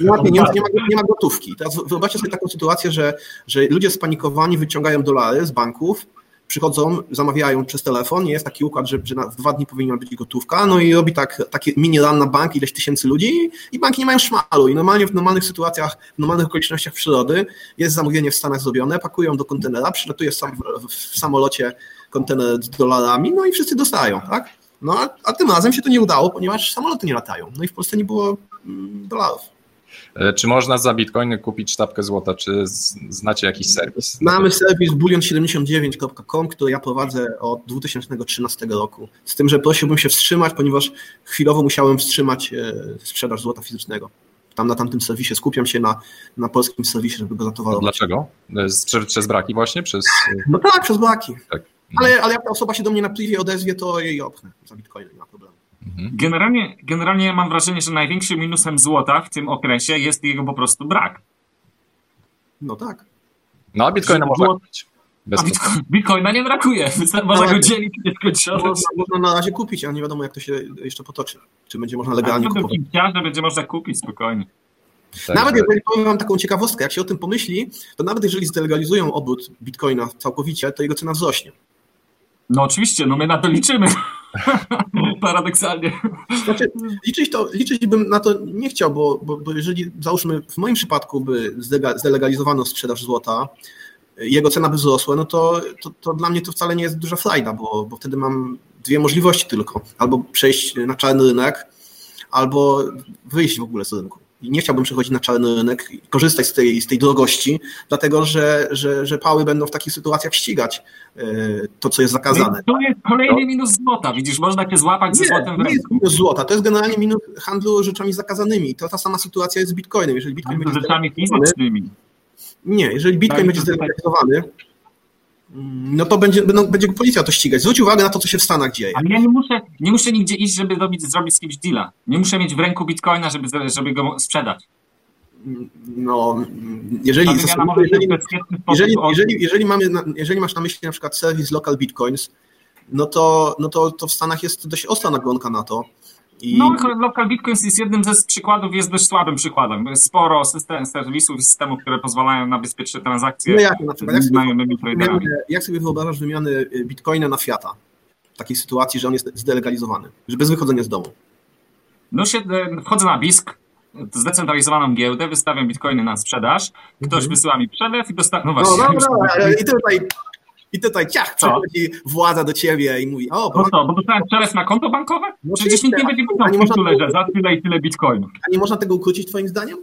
Nie ma pieniędzy, nie ma, nie ma gotówki. Teraz wyobraźcie sobie taką sytuację, że, że ludzie spanikowani wyciągają dolary z banków, przychodzą, zamawiają przez telefon, jest taki układ, że, że na dwa dni powinna być gotówka, no i robi tak, takie mini run na bank, ileś tysięcy ludzi i banki nie mają szmalu i normalnie w normalnych sytuacjach, w normalnych okolicznościach przyrody jest zamówienie w Stanach zrobione, pakują do kontenera, przylatuje sam, w, w samolocie kontener z dolarami, no i wszyscy dostają, tak? No a, a tym razem się to nie udało, ponieważ samoloty nie latają, no i w Polsce nie było mm, dolarów. Czy można za bitcoiny kupić sztabkę złota? Czy znacie jakiś serwis? Mamy serwis bullion79.com, który ja prowadzę od 2013 roku. Z tym, że prosiłbym się wstrzymać, ponieważ chwilowo musiałem wstrzymać sprzedaż złota fizycznego. Tam na tamtym serwisie skupiam się na, na polskim serwisie, żeby go zatowarować. Dlaczego? Przez braki właśnie? Przez... No tak, przez braki. Tak. Ale, ale jak ta osoba się do mnie na privie odezwie, to jej opnę za bitcoiny, nie ma problemu. Mhm. Generalnie, generalnie mam wrażenie, że największym minusem złota w tym okresie jest jego po prostu brak. No tak. No a bitcoina można kupić. Bez a bitcoin, bitcoina nie brakuje, można go dzielić w nieskończoność. Można, można na razie kupić, a nie wiadomo jak to się jeszcze potoczy. Czy będzie można legalnie kupować. że będzie można kupić spokojnie. Tak, nawet jeżeli powiem wam taką ciekawostkę, jak się o tym pomyśli, to nawet jeżeli zdelegalizują obrót bitcoina całkowicie, to jego cena wzrośnie. No oczywiście, no my na to liczymy. Paradoksalnie. Znaczy, liczyć, to, liczyć bym na to nie chciał, bo, bo, bo jeżeli załóżmy w moim przypadku by zdelegalizowano sprzedaż złota, jego cena by wzrosła, no to, to, to dla mnie to wcale nie jest duża frajda, bo, bo wtedy mam dwie możliwości tylko. Albo przejść na czarny rynek, albo wyjść w ogóle z rynku i nie chciałbym przechodzić na czarny rynek i korzystać z tej, z tej drogości, dlatego że, że, że pały będą w takich sytuacjach ścigać e, to, co jest zakazane. To jest kolejny no. minus złota, widzisz, można się złapać ze złotem w ręku. Nie jest minus złota, to jest generalnie minus handlu rzeczami zakazanymi. To ta sama sytuacja jest z bitcoinem. Jeżeli bitcoin będzie rzeczami fizycznymi. Nie, jeżeli bitcoin tak, będzie zdelegalizowany, no to będzie, będą, będzie policja to ścigać. Zwróć uwagę na to, co się w Stanach dzieje. Ale ja nie muszę, nie muszę nigdzie iść, żeby zrobić, zrobić z kimś deala. Nie muszę mieć w ręku bitcoina, żeby, żeby go sprzedać. No, jeżeli, jeżeli, jeżeli, jeżeli, jeżeli, mamy, jeżeli masz na myśli na przykład serwis Local Bitcoins, no to, no to, to w Stanach jest dość ostra nagonka na to. I... No, Local Bitcoins jest jednym ze przykładów, jest dość słabym przykładem. Jest sporo system, serwisów i systemów, które pozwalają na bezpieczne transakcje no jak, na przykład, jak, sobie, jak sobie wyobrażasz wymianę y, bitcoina na fiata? W takiej sytuacji, że on jest zdelegalizowany, że bez wychodzenia z domu. No się, e, wchodzę na BISK, zdecentralizowaną giełdę, wystawiam bitcoiny na sprzedaż, ktoś mhm. wysyła mi przelew i dostaję. No właśnie. No dobra, i tutaj i tutaj ciach, przychodzi władza do ciebie i mówi, o, bo... No co, bo dostałem przelew na konto bankowe? No Przecież nikt nie będzie wiedział, nie można leży, za tyle i tyle bitcoinów. A nie można tego ukrócić twoim zdaniem?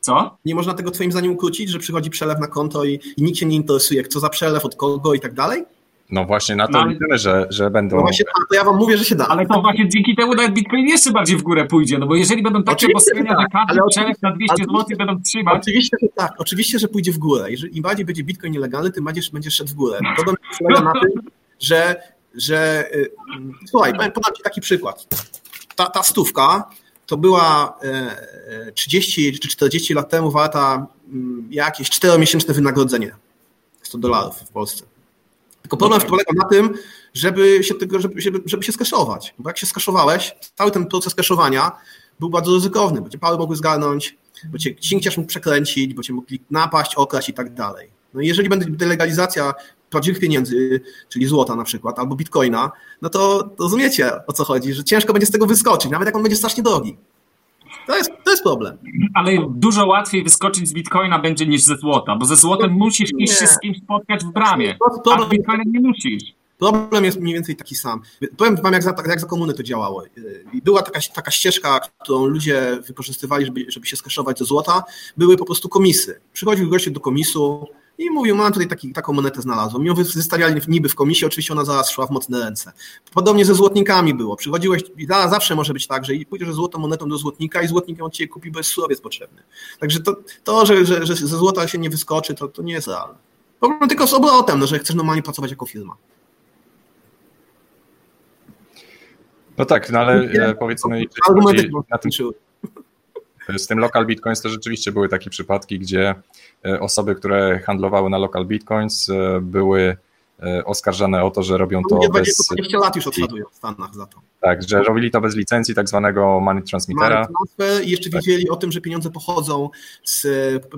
Co? Nie można tego twoim zdaniem ukrócić, że przychodzi przelew na konto i, i nikt się nie interesuje, co za przelew, od kogo i tak dalej? No właśnie na to no, liczymy, że, że będą. No właśnie, to ja wam mówię, że się da. Ale to właśnie dzięki temu nawet Bitcoin jeszcze bardziej w górę pójdzie, no bo jeżeli będą takie obostrzenia, tak, że każdy przelew na 200 zł będą trzymać. Oczywiście, że tak, oczywiście, że pójdzie w górę. Jeżeli im bardziej będzie Bitcoin nielegalny, tym bardziej będziesz szedł w górę. To polega na tym, że, że y, słuchaj, podam ci taki przykład. Ta, ta stówka to była 30 e, e, czy 40 lat temu warta mm, jakieś 4-miesięczne wynagrodzenie 100 dolarów w Polsce. Tylko problem okay. polega na tym, żeby się, tego, żeby, żeby, żeby się skaszować. Bo jak się skaszowałeś, cały ten proces kaszowania był bardzo ryzykowny, bo cię pały mogły zgarnąć, bo cię cinkciarz mógł przekręcić, bo cię mogli napaść, okraść i tak dalej. No i jeżeli będzie delegalizacja prawdziwych pieniędzy, czyli złota na przykład, albo bitcoina, no to rozumiecie o co chodzi, że ciężko będzie z tego wyskoczyć, nawet jak on będzie strasznie drogi. To jest, to jest problem. Ale dużo łatwiej wyskoczyć z bitcoina będzie niż ze złota, bo ze złotem musisz iść się z kimś spotkać w bramie, a z bitcoinem nie musisz. Problem jest mniej więcej taki sam. Powiem wam, jak za, jak za komuny to działało. Była taka, taka ścieżka, którą ludzie wykorzystywali, żeby, żeby się skaszować do złota. Były po prostu komisy. Przychodził gościu do komisu i mówił, mam tutaj taki, taką monetę znalazłem. Ją wystawiali niby w komisie, oczywiście ona zaraz szła w mocne ręce. Podobnie ze złotnikami było. Przychodziłeś, zawsze może być tak, że pójdziesz złotą monetą do złotnika i złotnik on cię kupi, bo jest surowiec potrzebny. Także to, to że, że, że ze złota się nie wyskoczy, to, to nie jest realne. Problem tylko z obrotem, no, że chcesz normalnie pracować jako firma. No tak, no ale nie, powiedzmy, na tym, z tym local bitcoins to rzeczywiście były takie przypadki, gdzie e, osoby, które handlowały na local bitcoins e, były e, oskarżane o to, że robią to Ludzie bez... 20 lat już odsadują w Stanach za to. Tak, że robili to bez licencji tak zwanego money transmittera. Money i jeszcze tak. wiedzieli o tym, że pieniądze pochodzą z,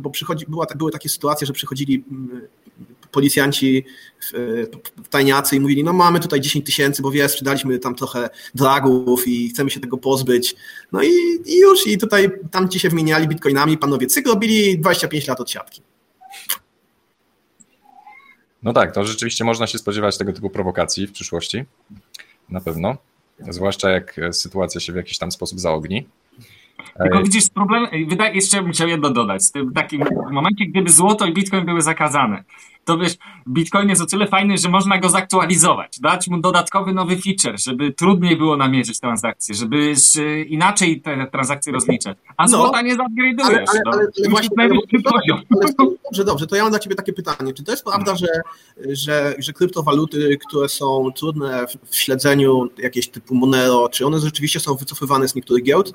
bo przychodzi, była, były takie sytuacje, że przychodzili mm, policjanci, tajniacy i mówili, no mamy tutaj 10 tysięcy, bo wiesz, sprzedaliśmy tam trochę dragów i chcemy się tego pozbyć. No i, i już, i tutaj tam ci się wymieniali bitcoinami, panowie cyk robili 25 lat od siatki. No tak, to rzeczywiście można się spodziewać tego typu prowokacji w przyszłości, na pewno, zwłaszcza jak sytuacja się w jakiś tam sposób zaogni. Tylko widzisz, problem, wydaje, jeszcze bym chciał jedno dodać. W takim momencie, gdyby złoto i bitcoin były zakazane, to wiesz, Bitcoin jest o tyle fajny, że można go zaktualizować, dać mu dodatkowy nowy feature, żeby trudniej było namierzyć transakcje, żeby inaczej te transakcje rozliczać. A no, złota nie zupgrade'ujesz. Ale, ale, no. ale, ale właśnie, dobrze, dobrze, to ja mam dla Ciebie takie pytanie. Czy to jest prawda, że, że, że kryptowaluty, które są trudne w śledzeniu, jakieś typu Monero, czy one rzeczywiście są wycofywane z niektórych giełd?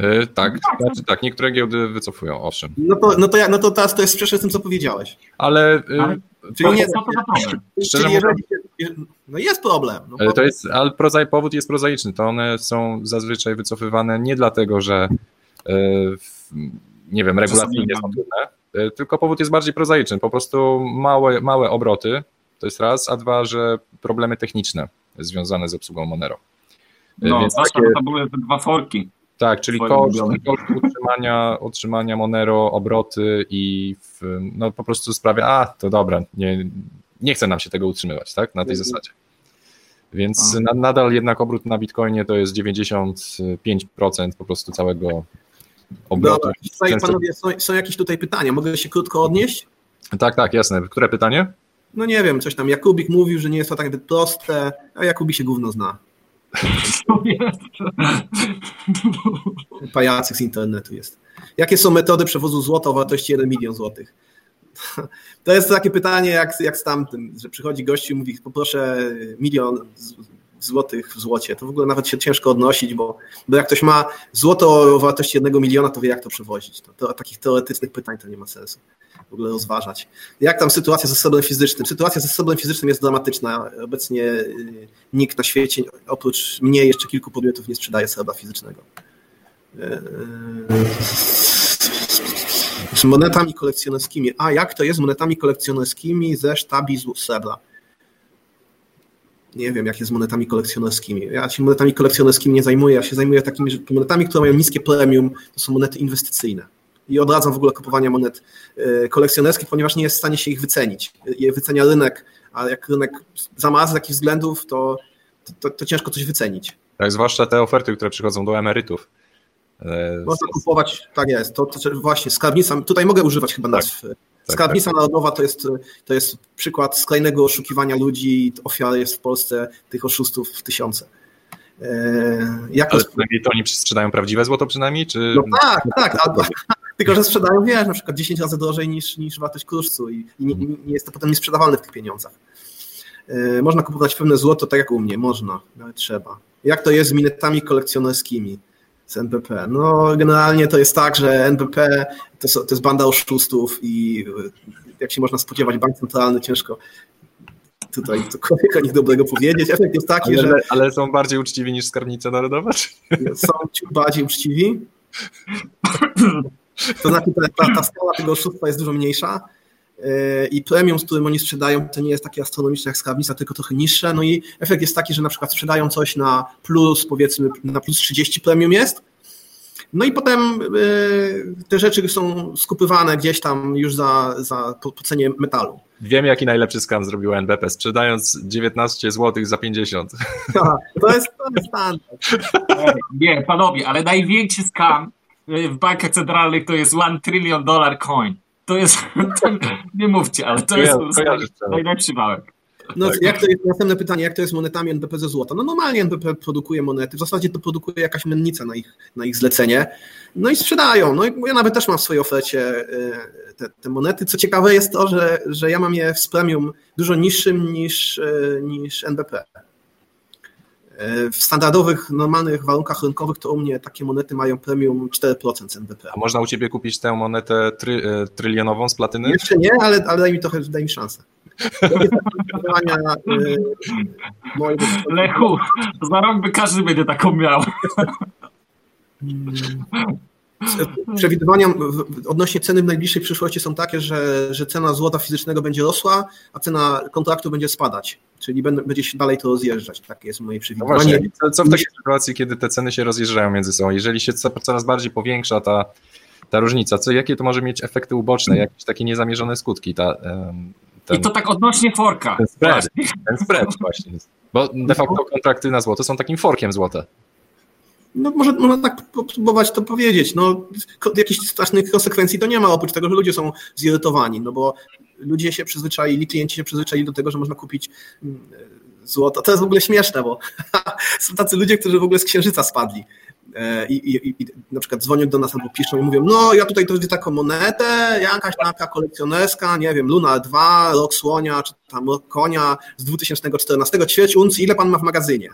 E, tak, tak, znaczy, tak, niektóre giełdy wycofują, owszem. No to, no to, ja, no to teraz to jest sprzeczne z tym, co powiedziałeś. Ale, e, ale czyli nie, co to za problem? Szczerze mówiąc, no jest problem. No ale, to jest, ale prozai, powód jest prozaiczny, to one są zazwyczaj wycofywane nie dlatego, że e, nie wiem, regulacyjnie są trudne, tylko powód jest bardziej prozaiczny, po prostu małe, małe obroty, to jest raz, a dwa, że problemy techniczne związane z obsługą Monero. No, Więc takie... to były dwa forki. Tak, czyli koszt, koszt utrzymania, utrzymania Monero, obroty i w, no po prostu sprawia, a to dobra, nie, nie chce nam się tego utrzymywać, tak, na tej mhm. zasadzie. Więc na, nadal jednak obrót na Bitcoinie to jest 95% po prostu całego obrotu. Dobra, tutaj, panowie, są, są jakieś tutaj pytania, mogę się krótko odnieść? Tak, tak, jasne. Które pytanie? No nie wiem, coś tam Jakubik mówił, że nie jest to tak proste, a Jakubik się gówno zna. Pajacyk z internetu jest. Jakie są metody przewozu złota o wartości 1 milion złotych? To jest takie pytanie jak, jak z tamtym, że przychodzi gościu i mówi poproszę milion złotych w złocie. To w ogóle nawet się ciężko odnosić, bo, bo jak ktoś ma złoto o wartości jednego miliona, to wie jak to przewozić. To, to, takich teoretycznych pytań to nie ma sensu w ogóle rozważać. Jak tam sytuacja ze zasobem fizycznym? Sytuacja ze zasobem fizycznym jest dramatyczna. Obecnie y, nikt na świecie, oprócz mnie, jeszcze kilku podmiotów nie sprzedaje srebra fizycznego. Y, y, z monetami kolekcjonerskimi. A jak to jest z monetami kolekcjonerskimi ze sztabi srebra? Nie wiem, jak jest z monetami kolekcjonerskimi. Ja się monetami kolekcjonerskimi nie zajmuję. Ja się zajmuję takimi monetami, które mają niskie premium. To są monety inwestycyjne i odradzam w ogóle kupowania monet e, kolekcjonerskich, ponieważ nie jest w stanie się ich wycenić. Je wycenia rynek, a jak rynek zamarzy z jakichś względów, to, to, to ciężko coś wycenić. Tak, zwłaszcza te oferty, które przychodzą do emerytów. E, Można kupować, tak jest. To, to, właśnie, skarbnica, tutaj mogę używać chyba tak, nazw. Tak, Skarbnica tak. Narodowa to jest, to jest przykład skrajnego oszukiwania ludzi. Ofiar jest w Polsce tych oszustów w tysiące. E, jako Ale przynajmniej to oni sprzedają prawdziwe złoto przynajmniej? Czy... No tak, tak, albo, tylko że sprzedają, wiesz, na przykład 10 razy drożej niż, niż wartość kruszcu i, i nie, nie, jest to potem niesprzedawalne w tych pieniądzach. E, można kupować pewne złoto, tak jak u mnie, można, ale trzeba. Jak to jest z minetami kolekcjonerskimi z NBP? No generalnie to jest tak, że NBP to, to jest banda oszustów i jak się można spodziewać, bank centralny ciężko tutaj cokolwiek o nich dobrego powiedzieć. Efekt jest taki, ale, że... Ale są bardziej uczciwi niż skarbnica narodowa? Są bardziej uczciwi. To znaczy ta, ta skala tego oszustwa jest dużo mniejsza. I premium, z którym oni sprzedają, to nie jest takie astronomiczne jak skarbnica, tylko trochę niższe. No i efekt jest taki, że na przykład sprzedają coś na plus, powiedzmy, na plus 30 premium jest, no i potem y, te rzeczy są skupywane gdzieś tam już za, za po, po cenie metalu. Wiem, jaki najlepszy skam zrobiła NBP, sprzedając 19 zł za 50. to jest, to jest standard. Nie, panowie, ale największy skam y, w bankach centralnych to jest 1 trillion dollar coin. To jest, to, nie mówcie, ale to jest najlepszy wałek. No, tak. jak to jest, następne pytanie, jak to jest monetami NBP ze złota? No normalnie NBP produkuje monety, w zasadzie to produkuje jakaś mennica na ich, na ich zlecenie, no i sprzedają. No i ja nawet też mam w swojej ofercie y, te, te monety. Co ciekawe jest to, że, że ja mam je w premium dużo niższym niż, y, niż NBP. W standardowych, normalnych warunkach rynkowych to u mnie takie monety mają premium 4% NBP. A można u Ciebie kupić tę monetę try, trylionową z platyny? Jeszcze nie, ale, ale daj mi trochę, daj mi szansę. Lechu, za rok by każdy będzie taką miał. Przewidywania odnośnie ceny w najbliższej przyszłości są takie, że, że cena złota fizycznego będzie rosła, a cena kontraktu będzie spadać. Czyli będzie się dalej to rozjeżdżać. Takie jest moje przewidywanie. No co, co w takiej sytuacji, kiedy te ceny się rozjeżdżają między sobą? Jeżeli się coraz bardziej powiększa ta, ta różnica, co, jakie to może mieć efekty uboczne, jakieś takie niezamierzone skutki? Ta, ten, I to tak odnośnie forka. Ten spread, ten spread właśnie. Bo de facto kontrakty na złoto są takim forkiem złota. No może można tak próbować to powiedzieć. No, jakichś strasznych konsekwencji to nie ma, oprócz tego, że ludzie są zirytowani, no bo ludzie się przyzwyczaili, klienci się przyzwyczaili do tego, że można kupić mm, złoto. To jest w ogóle śmieszne, bo są tacy ludzie, którzy w ogóle z księżyca spadli. E, i, i, i na przykład dzwonią do nas albo piszą i mówią, no ja tutaj to widzę taką monetę, jakaś taka kolekcjonerska, nie wiem, Luna 2, rok słonia, czy tam rok konia z 2014, ćwierć uncji, ile pan ma w magazynie?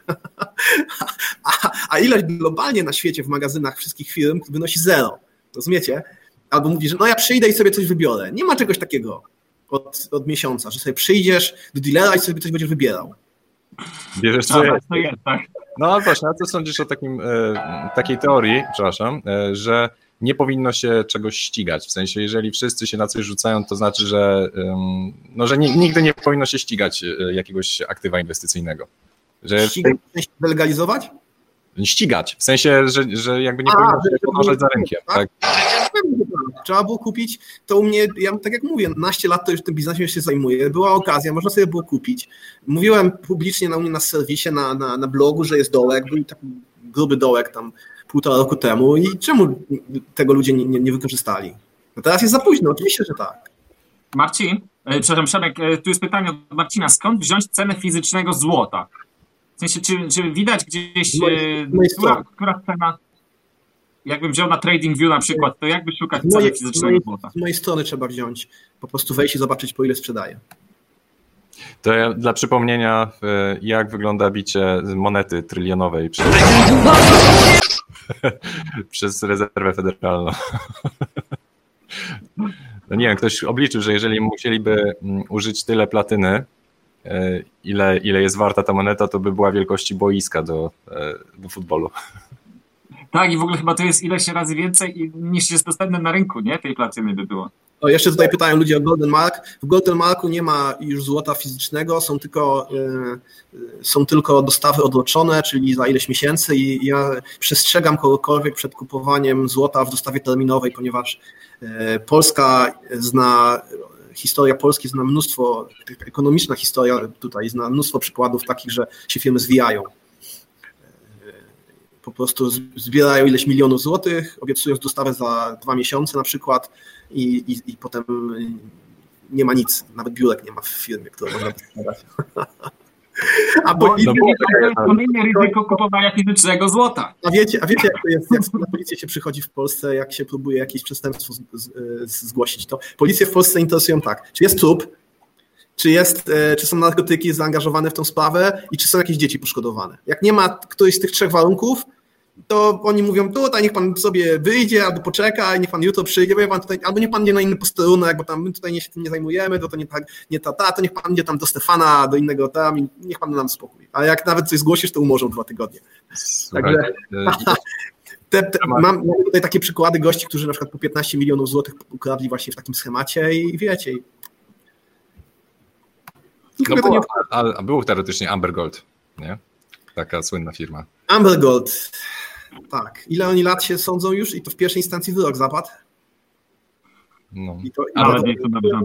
a, a ilość globalnie na świecie w magazynach wszystkich firm wynosi zero, rozumiecie? Albo mówi, że no ja przyjdę i sobie coś wybiorę. Nie ma czegoś takiego od, od miesiąca, że sobie przyjdziesz do dealera i sobie coś będziesz wybierał. Bierzesz co jest. Tak. No właśnie, a co sądzisz o takim, e, takiej teorii, przepraszam, e, że nie powinno się czegoś ścigać. W sensie, jeżeli wszyscy się na coś rzucają, to znaczy, że, no, że nigdy nie powinno się ścigać e, jakiegoś aktywa inwestycyjnego. Że ścigać, tej... legalizować? Ścigać. W sensie, że, że jakby nie powinno się podążać za rynkiem. Tak? Trzeba było kupić, to u mnie, ja tak jak mówię, 12 lat to już tym biznesem się zajmuję, była okazja, można sobie było kupić. Mówiłem publicznie na mnie na serwisie, na, na, na blogu, że jest dołek, był taki gruby dołek tam półtora roku temu i czemu tego ludzie nie, nie, nie wykorzystali? No teraz jest za późno, oczywiście, że tak. Marcin, e, przepraszam, Przemek, e, tu jest pytanie od Marcina. Skąd wziąć cenę fizycznego złota? W sensie, czy, czy widać gdzieś, e, która, która cena, jakbym wziął na TradingView na przykład, to jakby szukać ceny mojej, fizycznego złota? Z mojej strony trzeba wziąć, po prostu wejść i zobaczyć, po ile sprzedaje. To ja, dla przypomnienia, jak wygląda bicie monety trylionowej przez, przez rezerwę federalną. No nie wiem, ktoś obliczył, że jeżeli musieliby mm, użyć tyle platyny, E, ile, ile jest warta ta moneta, to by była wielkości boiska do, e, do futbolu. Tak, i w ogóle chyba to jest ileś razy więcej niż jest dostępne na rynku, nie? Tej platyny by było. O, jeszcze tutaj pytają ludzie o Golden Mark. W Golden Marku nie ma już złota fizycznego, są tylko, y, są tylko dostawy odroczone, czyli za ileś miesięcy i ja przestrzegam kogokolwiek przed kupowaniem złota w dostawie terminowej, ponieważ Polska zna historia Polski zna mnóstwo, ekonomiczna historia tutaj zna mnóstwo przykładów takich, że się firmy zwijają. Po prostu zbierają ileś milionów złotych, obiecując dostawę za dwa miesiące na przykład i, i, i potem nie ma nic, nawet biurek nie ma w firmie, które można. A policja, no, kolejne ryzyko kupowania fizycznego złota. A wiecie, a wiecie, jak to jest, jak na policję się przychodzi w Polsce, jak się próbuje jakieś przestępstwo z, z, z, zgłosić, to policję w Polsce interesują tak, czy jest trup, czy, jest, e, czy są narkotyki zaangażowane w tą sprawę i czy są jakieś dzieci poszkodowane. Jak nie ma któryś z tych trzech warunków, to oni mówią, tutaj niech pan sobie wyjdzie, albo poczeka, niech pan jutro przyjdzie, bo pan tutaj, albo niech pan idzie na inny posterunek, bo tam my tutaj nie, się tym nie zajmujemy, to, to nie, tak, nie ta, ta, to niech pan idzie tam do Stefana, do innego tam i niech pan nam spokój. A jak nawet coś zgłosisz, to umorzą dwa tygodnie. Także te, te, mam, tutaj takie przykłady gości, którzy na przykład po 15 milionów złotych ukradli właśnie w takim schemacie i wiecie, No było, a, a był teoretycznie Amber Gold, nie? Taka słynna firma. Amber Gold. Tak. Ile oni lat się sądzą już i to w pierwszej instancji wyrok zapadł? No. I to, ale nie to dobrze.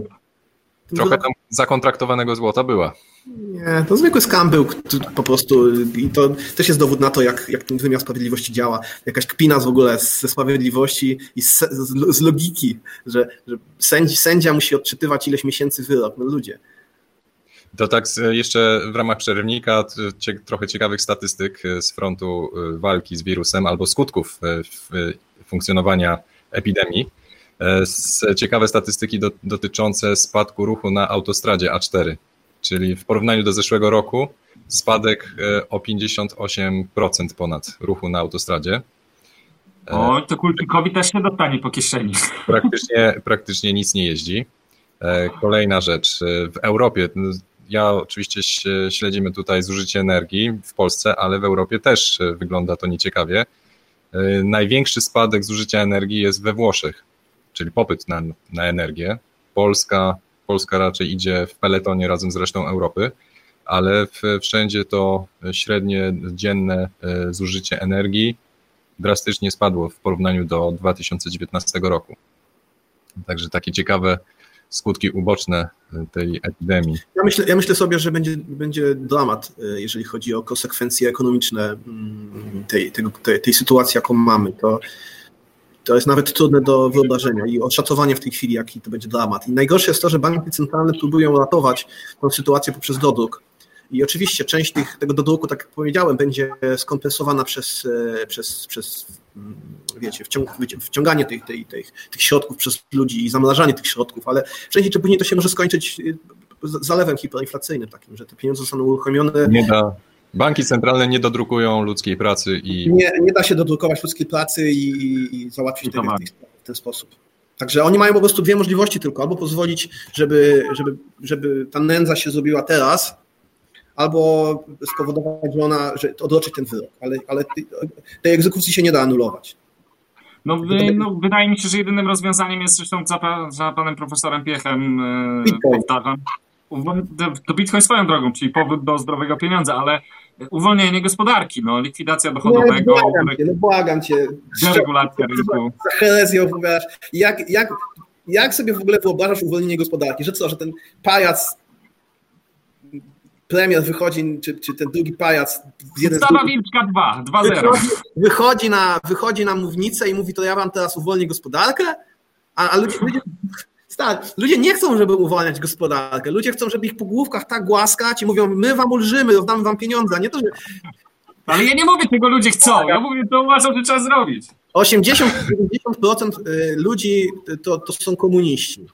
Trochę tam zakontraktowanego złota była. Nie, to zwykły skam był po prostu i to też jest dowód na to, jak, jak ten wymiar sprawiedliwości działa. Jakaś kpina w ogóle ze sprawiedliwości i z, z, z logiki, że, że sędzi, sędzia musi odczytywać ileś miesięcy wyrok. No ludzie. To tak jeszcze w ramach przerywnika trochę ciekawych statystyk z frontu y, walki z wirusem albo skutków y, funkcjonowania epidemii. E, ciekawe statystyki do, dotyczące spadku ruchu na autostradzie A4, czyli w porównaniu do zeszłego roku spadek e, o 58% ponad ruchu na autostradzie. E, o, to kultikowi też się dostanie po kieszeni. Praktycznie, praktycznie nic nie jeździ. Kolejna rzecz. W Europie, ja oczywiście śledzimy tutaj zużycie energii w Polsce, ale w Europie też wygląda to nieciekawie. Największy spadek zużycia energii jest we Włoszech czyli popyt na, na energię. Polska, Polska raczej idzie w peletonie razem z resztą Europy, ale wszędzie to średnie dzienne e, zużycie energii drastycznie spadło w porównaniu do 2019 roku. Także takie ciekawe skutki uboczne tej epidemii. Ja myślę, ja myślę sobie, że będzie, będzie dramat, e, jeżeli chodzi o konsekwencje ekonomiczne mm, tej, tej, tej, sytuacji, jaką mamy. To to jest nawet trudne do wyobrażenia i oszacowanie w tej chwili, jaki to będzie dramat. I najgorsze jest to, że banki centralne próbują ratować tę sytuację poprzez dodruk. I oczywiście część tych, tego dodruku, tak jak powiedziałem, będzie skompensowana przez, e, przez, przez wiecie, wciąg, wciąganie tych, tych, tych, tych środków przez ludzi i zamrażanie tych środków, ale wcześniej czy później to się może skończyć e, zalewem hiperinflacyjnym takim, że te pieniądze zostaną uruchomione. Nie da, Banki centralne nie dodrukują ludzkiej pracy i. Nie, nie da się dodrukować ludzkiej pracy i, i załatwić tego w, ten sposób. Także oni mają po prostu dwie możliwości tylko. Albo pozwolić, żeby, żeby, żeby ta nędza się zrobiła teraz, albo spowodować, że ona, że odroczyć ten wyrok. Ale, ale tej egzekucji się nie da anulować. No, wy, no, wydaje mi się, że jedynym rozwiązaniem jest zresztą za, za panem profesorem Piechem, e, powtarzam, to Bitcoin swoją drogą, czyli powód do zdrowego pieniądza, ale uwolnienie gospodarki, no, likwidacja dochodowego. No, błagam cię, no błagam cię. Deregulacja rynku. Za herezję opowiadasz. Jak, jak, jak sobie w ogóle wyobrażasz uwolnienie gospodarki? Że co, że ten pajac premier wychodzi, czy, czy ten drugi pajac... Stawa Wilczka 2, 2-0. Wychodzi, wychodzi, na, wychodzi na mównicę i mówi, to ja wam teraz uwolnię gospodarkę? A, a ludzie, ludzie, tak, ludzie nie chcą, żeby uwalniać gospodarkę. Ludzie chcą, żeby ich po główkach tak głaskać i mówią, my wam ulżymy, rozdamy wam pieniądze, nie to, że... Ale ja nie mówię, czego ludzie chcą. Ja mówię, to uważam, że trzeba zrobić. 80-90% y, ludzi to, to są komuniści.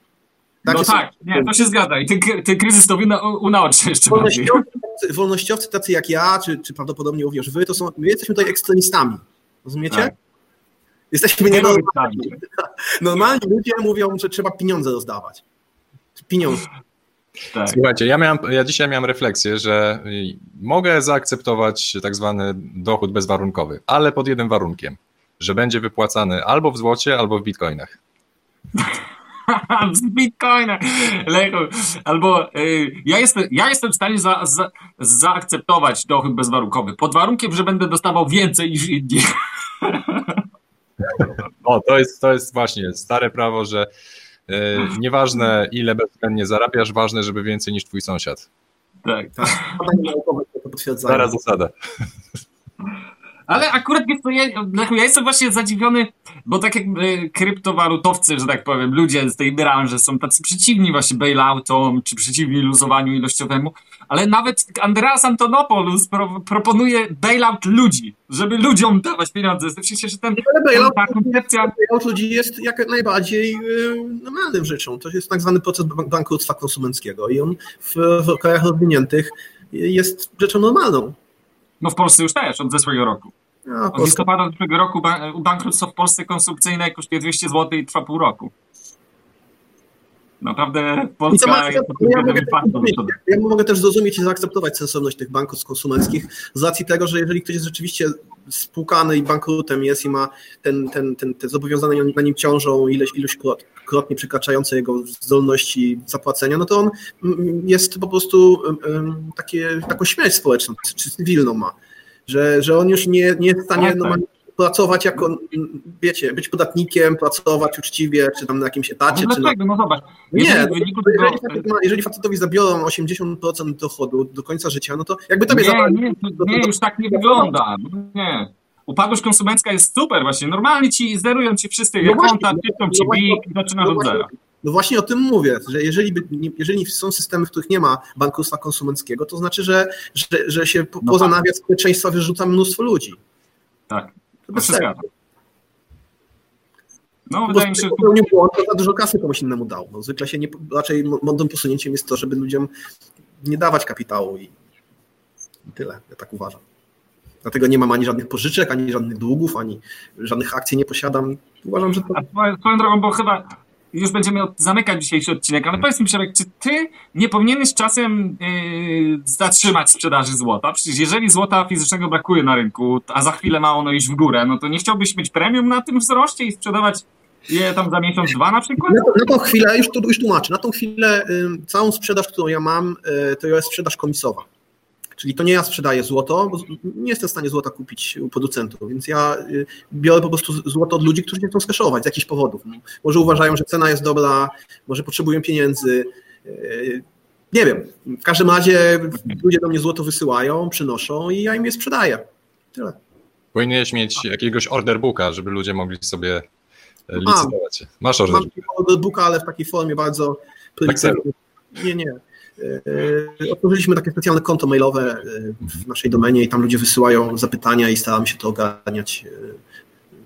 Tak no tak, nie, to się zgadza i ten, ten kryzys to unaoczy jeszcze wolnościowcy, bardziej. Wolnościowcy tacy jak ja, czy, czy prawdopodobnie również wy, to są, my jesteśmy tutaj ekstremistami. Rozumiecie? Tak. Jesteśmy nienormalni. Normalni ludzie mówią, że trzeba pieniądze rozdawać. Pieniądze. Tak. Słuchajcie, ja, miałem, ja dzisiaj miałem refleksję, że mogę zaakceptować tak zwany dochód bezwarunkowy, ale pod jednym warunkiem, że będzie wypłacany albo w złocie, albo w bitcoinach. z bitcoina. Albo y, ja, jestem, ja jestem w stanie za, za, zaakceptować dochód bezwarunkowy, pod warunkiem, że będę dostawał więcej niż inni. O, to jest, to jest właśnie stare prawo, że e, nieważne ile bezwzględnie zarabiasz, ważne, żeby więcej niż twój sąsiad. Tak, tak. Stara zasada. Ale akurat jest to, ja, ja jestem właśnie zadziwiony, bo tak jak e, kryptowalutowcy, że tak powiem, ludzie z tej branży są tacy przeciwni właśnie bailoutom, czy przeciwni luzowaniu ilościowemu, ale nawet Andreas Antonopoulos pro, proponuje bailout ludzi, żeby ludziom dawać pieniądze. Sensie, że ten, bailout, ta koncepcja... Bailout ludzi jest jak najbardziej yy, normalnym rzeczą. To jest tak zwany proces bankructwa konsumenckiego i on w, w krajach rozwiniętych jest rzeczą normalną. No w Polsce już też, od zeszłego roku. No, od listopada zeszłego roku bankructwo w Polsce konsumpcyjne kosztuje 200 zł i trwa pół roku. Naprawdę Polska jest ja, mogę, ja mogę też zrozumieć i zaakceptować sensowność tych banków konsumenckich z racji tego, że jeżeli ktoś jest rzeczywiście spłukany i bankrutem jest i ma ten, ten, ten, te zobowiązania na nim ciążą ileś, ilość krotnie przekraczające jego zdolności zapłacenia, no to on jest po prostu takie, taką śmierć społeczną czy cywilną ma, że, że on już nie, nie jest w stanie tak, tak. normalnie pracować jako, wiecie, być podatnikiem, pracować uczciwie, czy tam na jakimś etacie. No czy na... no zobacz. Nie, jeżeli, jeżeli, jeżeli facetowi zabiorą 80% dochodu do końca życia, no to jakby tobie nie, zabrali... Nie, to, nie, już tak nie wygląda. Nie. Upadłość konsumencka jest super właśnie. Normalnie ci zerują ci wszyscy no konta, czyszczą ci no bik i zaczynasz no od zera. No właśnie o tym mówię, że jeżeli, by, jeżeli są systemy, w których nie ma bankructwa konsumenckiego, to znaczy, że, że, że się no poza tak. nawias społeczeństwa wyrzuca mnóstwo ludzi. Tak. To się zgadza. No, wydaje mi się, że... Nie było, to za dużo kasy komuś innemu dał. No, zwykle się nie, raczej mądrym posunięciem jest to, żeby ludziom nie dawać kapitału i, i tyle. Ja tak uważam. Dlatego nie mam ani żadnych pożyczek, ani żadnych długów, ani żadnych akcji nie posiadam. Uważam, że to... A swoją drogą, bo chyba już będziemy zamykać dzisiejszy odcinek, ale powiedz mi Przemek, czy ty nie powinieneś czasem yy, zatrzymać sprzedaży złota? Przecież jeżeli złota fizycznego brakuje na rynku, a za chwilę ma ono iść w górę, no to nie chciałbyś mieć premium na tym wzroście i sprzedawać je tam za miesiąc, dwa na przykład? Na, na tą chwilę, już, to, już tłumaczę, na tą chwilę y, całą sprzedaż, którą ja mam, y, to jest sprzedaż komisowa. Czyli to nie ja sprzedaję złoto, bo nie jestem w stanie złota kupić u producentów, więc ja y, biorę po prostu złoto od ludzi, którzy nie chcą skaszować z jakichś powodów. No, może uważają, że cena jest dobra, może potrzebują pieniędzy. Y, nie wiem. W każdym razie ludzie do mnie złoto wysyłają, przynoszą i ja im je sprzedaję. Tyle. Powinieneś mieć jakiegoś order booka, żeby ludzie mogli sobie e, licytować. Masz order Mam order booka, ale w takiej formie bardzo prymitywnej. Nie, nie. E, otworzyliśmy takie specjalne konto mailowe e, w naszej domenie i tam ludzie wysyłają zapytania i staramy się to ogarniać. E,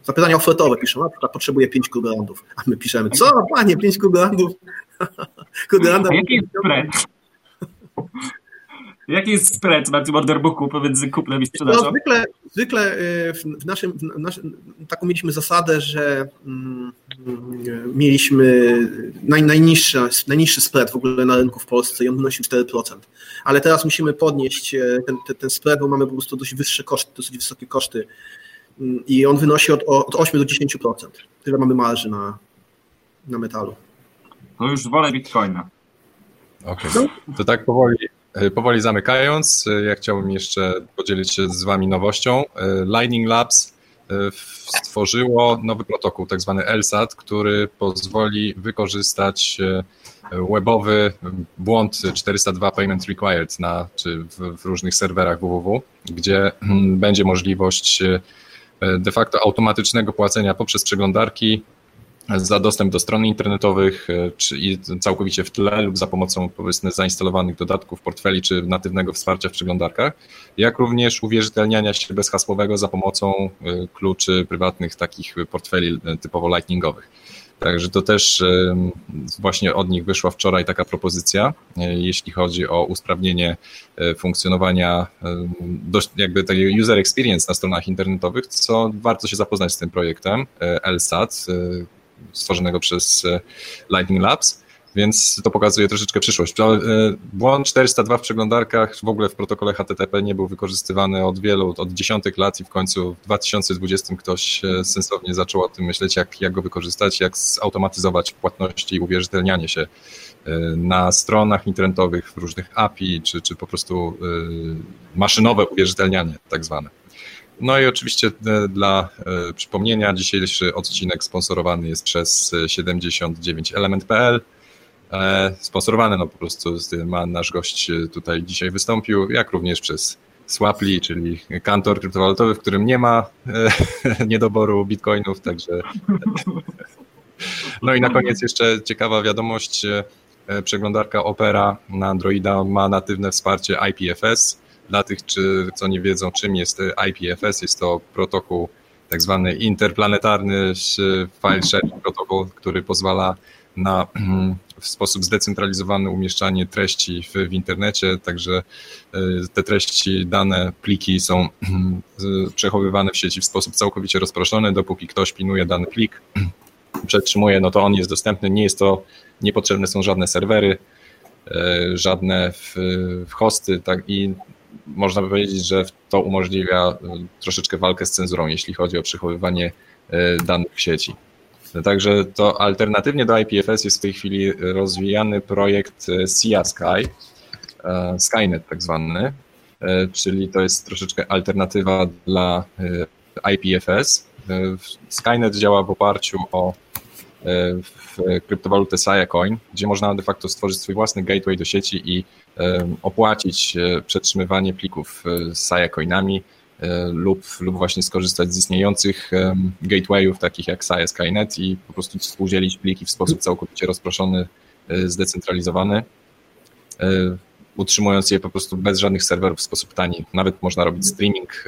zapytania ofertowe piszą, na przykład potrzebuję 5 kugelandów, a my piszemy, co panie, 5 kugelandów? Jaki jest? Jaki jest spread na tym orderbooku pomiędzy kuplem i sprzedażą? No, zwykle, zwykle w naszym, w naszym, taką mieliśmy zasadę, że mm, mieliśmy naj, najniższy, najniższy spread w ogóle na rynku w Polsce i on wynosił 4%. Ale teraz musimy podnieść e, ten, ten, ten spread, bo mamy po prostu dość wyższe koszty, dosyć wysokie koszty mm, i on wynosi od, od 8 do 10%. Tyle mamy marży na, na metalu. To już wolę bitcoina. Okej, okay. No. to tak powoli powoli zamykając, e, ja chciałbym jeszcze podzielić się z Wami nowością. E, Lightning Labs stworzyło nowy protokół, tak zwany LSAT, który pozwoli wykorzystać webowy błąd 402 Payment Required na, czy w, w różnych serwerach www, gdzie hmm, będzie możliwość de facto automatycznego płacenia poprzez przeglądarki za dostęp do stron internetowych, e, czy całkowicie w tle lub za pomocą powiedzmy zainstalowanych dodatków portfeli czy natywnego wsparcia w przeglądarkach, jak również uwierzytelniania się bezhasłowego za pomocą e, kluczy prywatnych takich portfeli e, typowo lightningowych. Także to też właśnie od nich wyszła wczoraj taka propozycja, jeśli chodzi o usprawnienie funkcjonowania jakby takiego user experience na stronach internetowych, co warto się zapoznać z tym projektem LSAT, stworzonego przez e, Lightning Labs, więc to pokazuje troszeczkę przyszłość. E, błąd 402 w przeglądarkach w ogóle w protokole HTTP nie był wykorzystywany od wielu, od dziesiątek lat i w końcu w 2020 ktoś e, sensownie zaczął o tym myśleć, jak, jak go wykorzystać, jak zautomatyzować płatności i uwierzytelnianie się na stronach internetowych, w różnych API, czy, czy po prostu maszynowe uwierzytelnianie tak zwane. No i oczywiście e, dla e, przypomnienia, dzisiejszy odcinek sponsorowany jest przez 79element.pl. E, sponsorowany, no po prostu ma nasz gość tutaj dzisiaj wystąpił, jak również przez Swapli, czyli kantor kryptowalutowy, w którym nie ma niedoboru bitcoinów, także. No i na koniec jeszcze ciekawa wiadomość. Przeglądarka Opera na Androida ma natywne wsparcie IPFS, dla tych, czy, co nie wiedzą, czym jest IPFS, jest to protokół tak zwany interplanetarny file sharing protokół, który pozwala na w sposób zdecentralizowany umieszczanie treści w, w, internecie, także e, te treści, dane, pliki są przechowywane w sieci w sposób całkowicie rozproszony, dopóki ktoś pilnuje dany plik, przetrzymuje, no to on jest dostępny, nie jest to niepotrzebne są żadne serwery, żadne w, w hosty, tak i można by powiedzieć, że to umożliwia troszeczkę walkę z cenzurą, jeśli chodzi o przechowywanie danych w sieci. Także to alternatywnie do IPFS jest w tej chwili rozwijany projekt SIA Sky, Skynet tak zwany, czyli to jest troszeczkę alternatywa dla IPFS. Skynet działa w oparciu o kryptowalutę Siacoin, gdzie można de facto stworzyć swój własny gateway do sieci i opłacić przetrzymywanie plików z Siacoinami lub, lub właśnie skorzystać z istniejących gatewayów takich jak Sia Skynet i po prostu współdzielić pliki w sposób całkowicie rozproszony, zdecentralizowany utrzymując je po prostu bez żadnych serwerów w sposób tani. Nawet można robić streaming,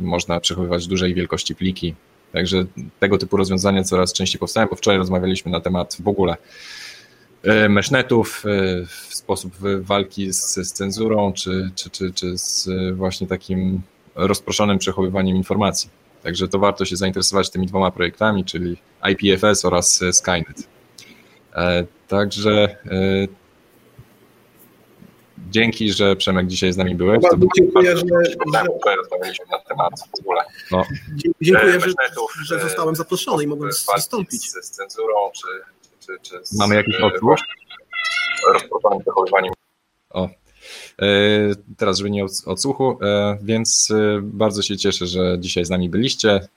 można przechowywać dużej wielkości pliki. Także tego typu rozwiązania coraz częściej powstają, bo wczoraj rozmawialiśmy na temat w ogóle meshnetów, sposób walki z, z cenzurą, czy, czy, czy, czy z właśnie takim rozproszonym przechowywaniem informacji. Także to warto się zainteresować tymi dwoma projektami, czyli IPFS oraz Skynet. Także Dzięki, że Przemek dzisiaj z nami byłeś. Bardzo dziękuję, że, że rozmawialiśmy na temat w ogóle. No. Dziękuję, że, że zostałem zaproszony i mogłem wystąpić. Z, z cenzurą, czy, czy, czy z, Mamy jakiś odgłos? Rozproszonym zachowywaniem. O, teraz, żeby nie odsłuchu, więc bardzo się cieszę, że dzisiaj z nami byliście.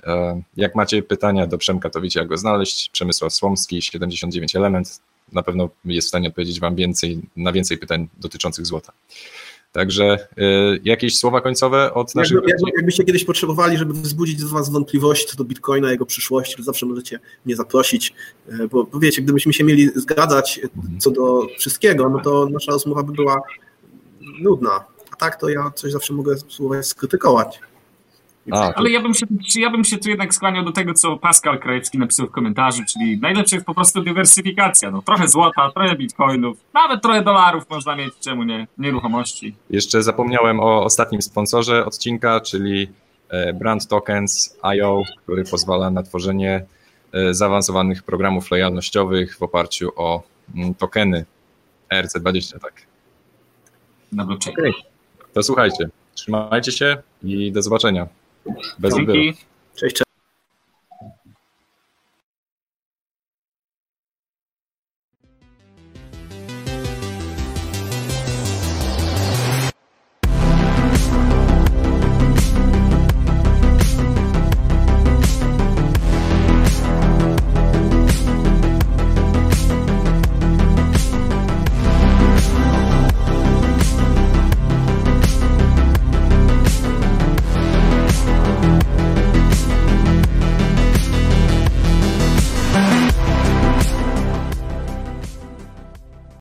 Jak macie pytania do Przemka, to wiecie jak go znaleźć. Przemysław Słomski, 79 Element na pewno jest w stanie odpowiedzieć Wam więcej, na więcej pytań dotyczących złota. Także y, jakieś słowa końcowe od naszych. Jakby, jakby, jakbyście kiedyś potrzebowali, żeby wzbudzić z Was wątpliwości co do Bitcoina, jego przyszłości, to zawsze możecie mnie zaprosić, y, bo, bo wiecie, gdybyśmy się mieli zgadzać co do wszystkiego, no to nasza rozmowa by była nudna. A tak to ja coś zawsze mogę spróbować skrytykować. A, Ale ja bym, się, ja bym się tu jednak skłaniał do tego, co Pascal Krajewski napisał w komentarzu, czyli najlepsze jest po prostu dywersyfikacja. No, trochę złota, trochę bitcoinów, nawet trochę dolarów można mieć, czemu nie, nieruchomości. Jeszcze zapomniałem o ostatnim sponsorze odcinka, czyli e, Brand Tokens IO, który pozwala na tworzenie e, zaawansowanych programów lojalnościowych w oparciu o mm, tokeny ERC20, tak. Na blockchain. Okay. To słuchajcie, trzymajcie się i do zobaczenia. Bez Dzięki. Cześć, cześć.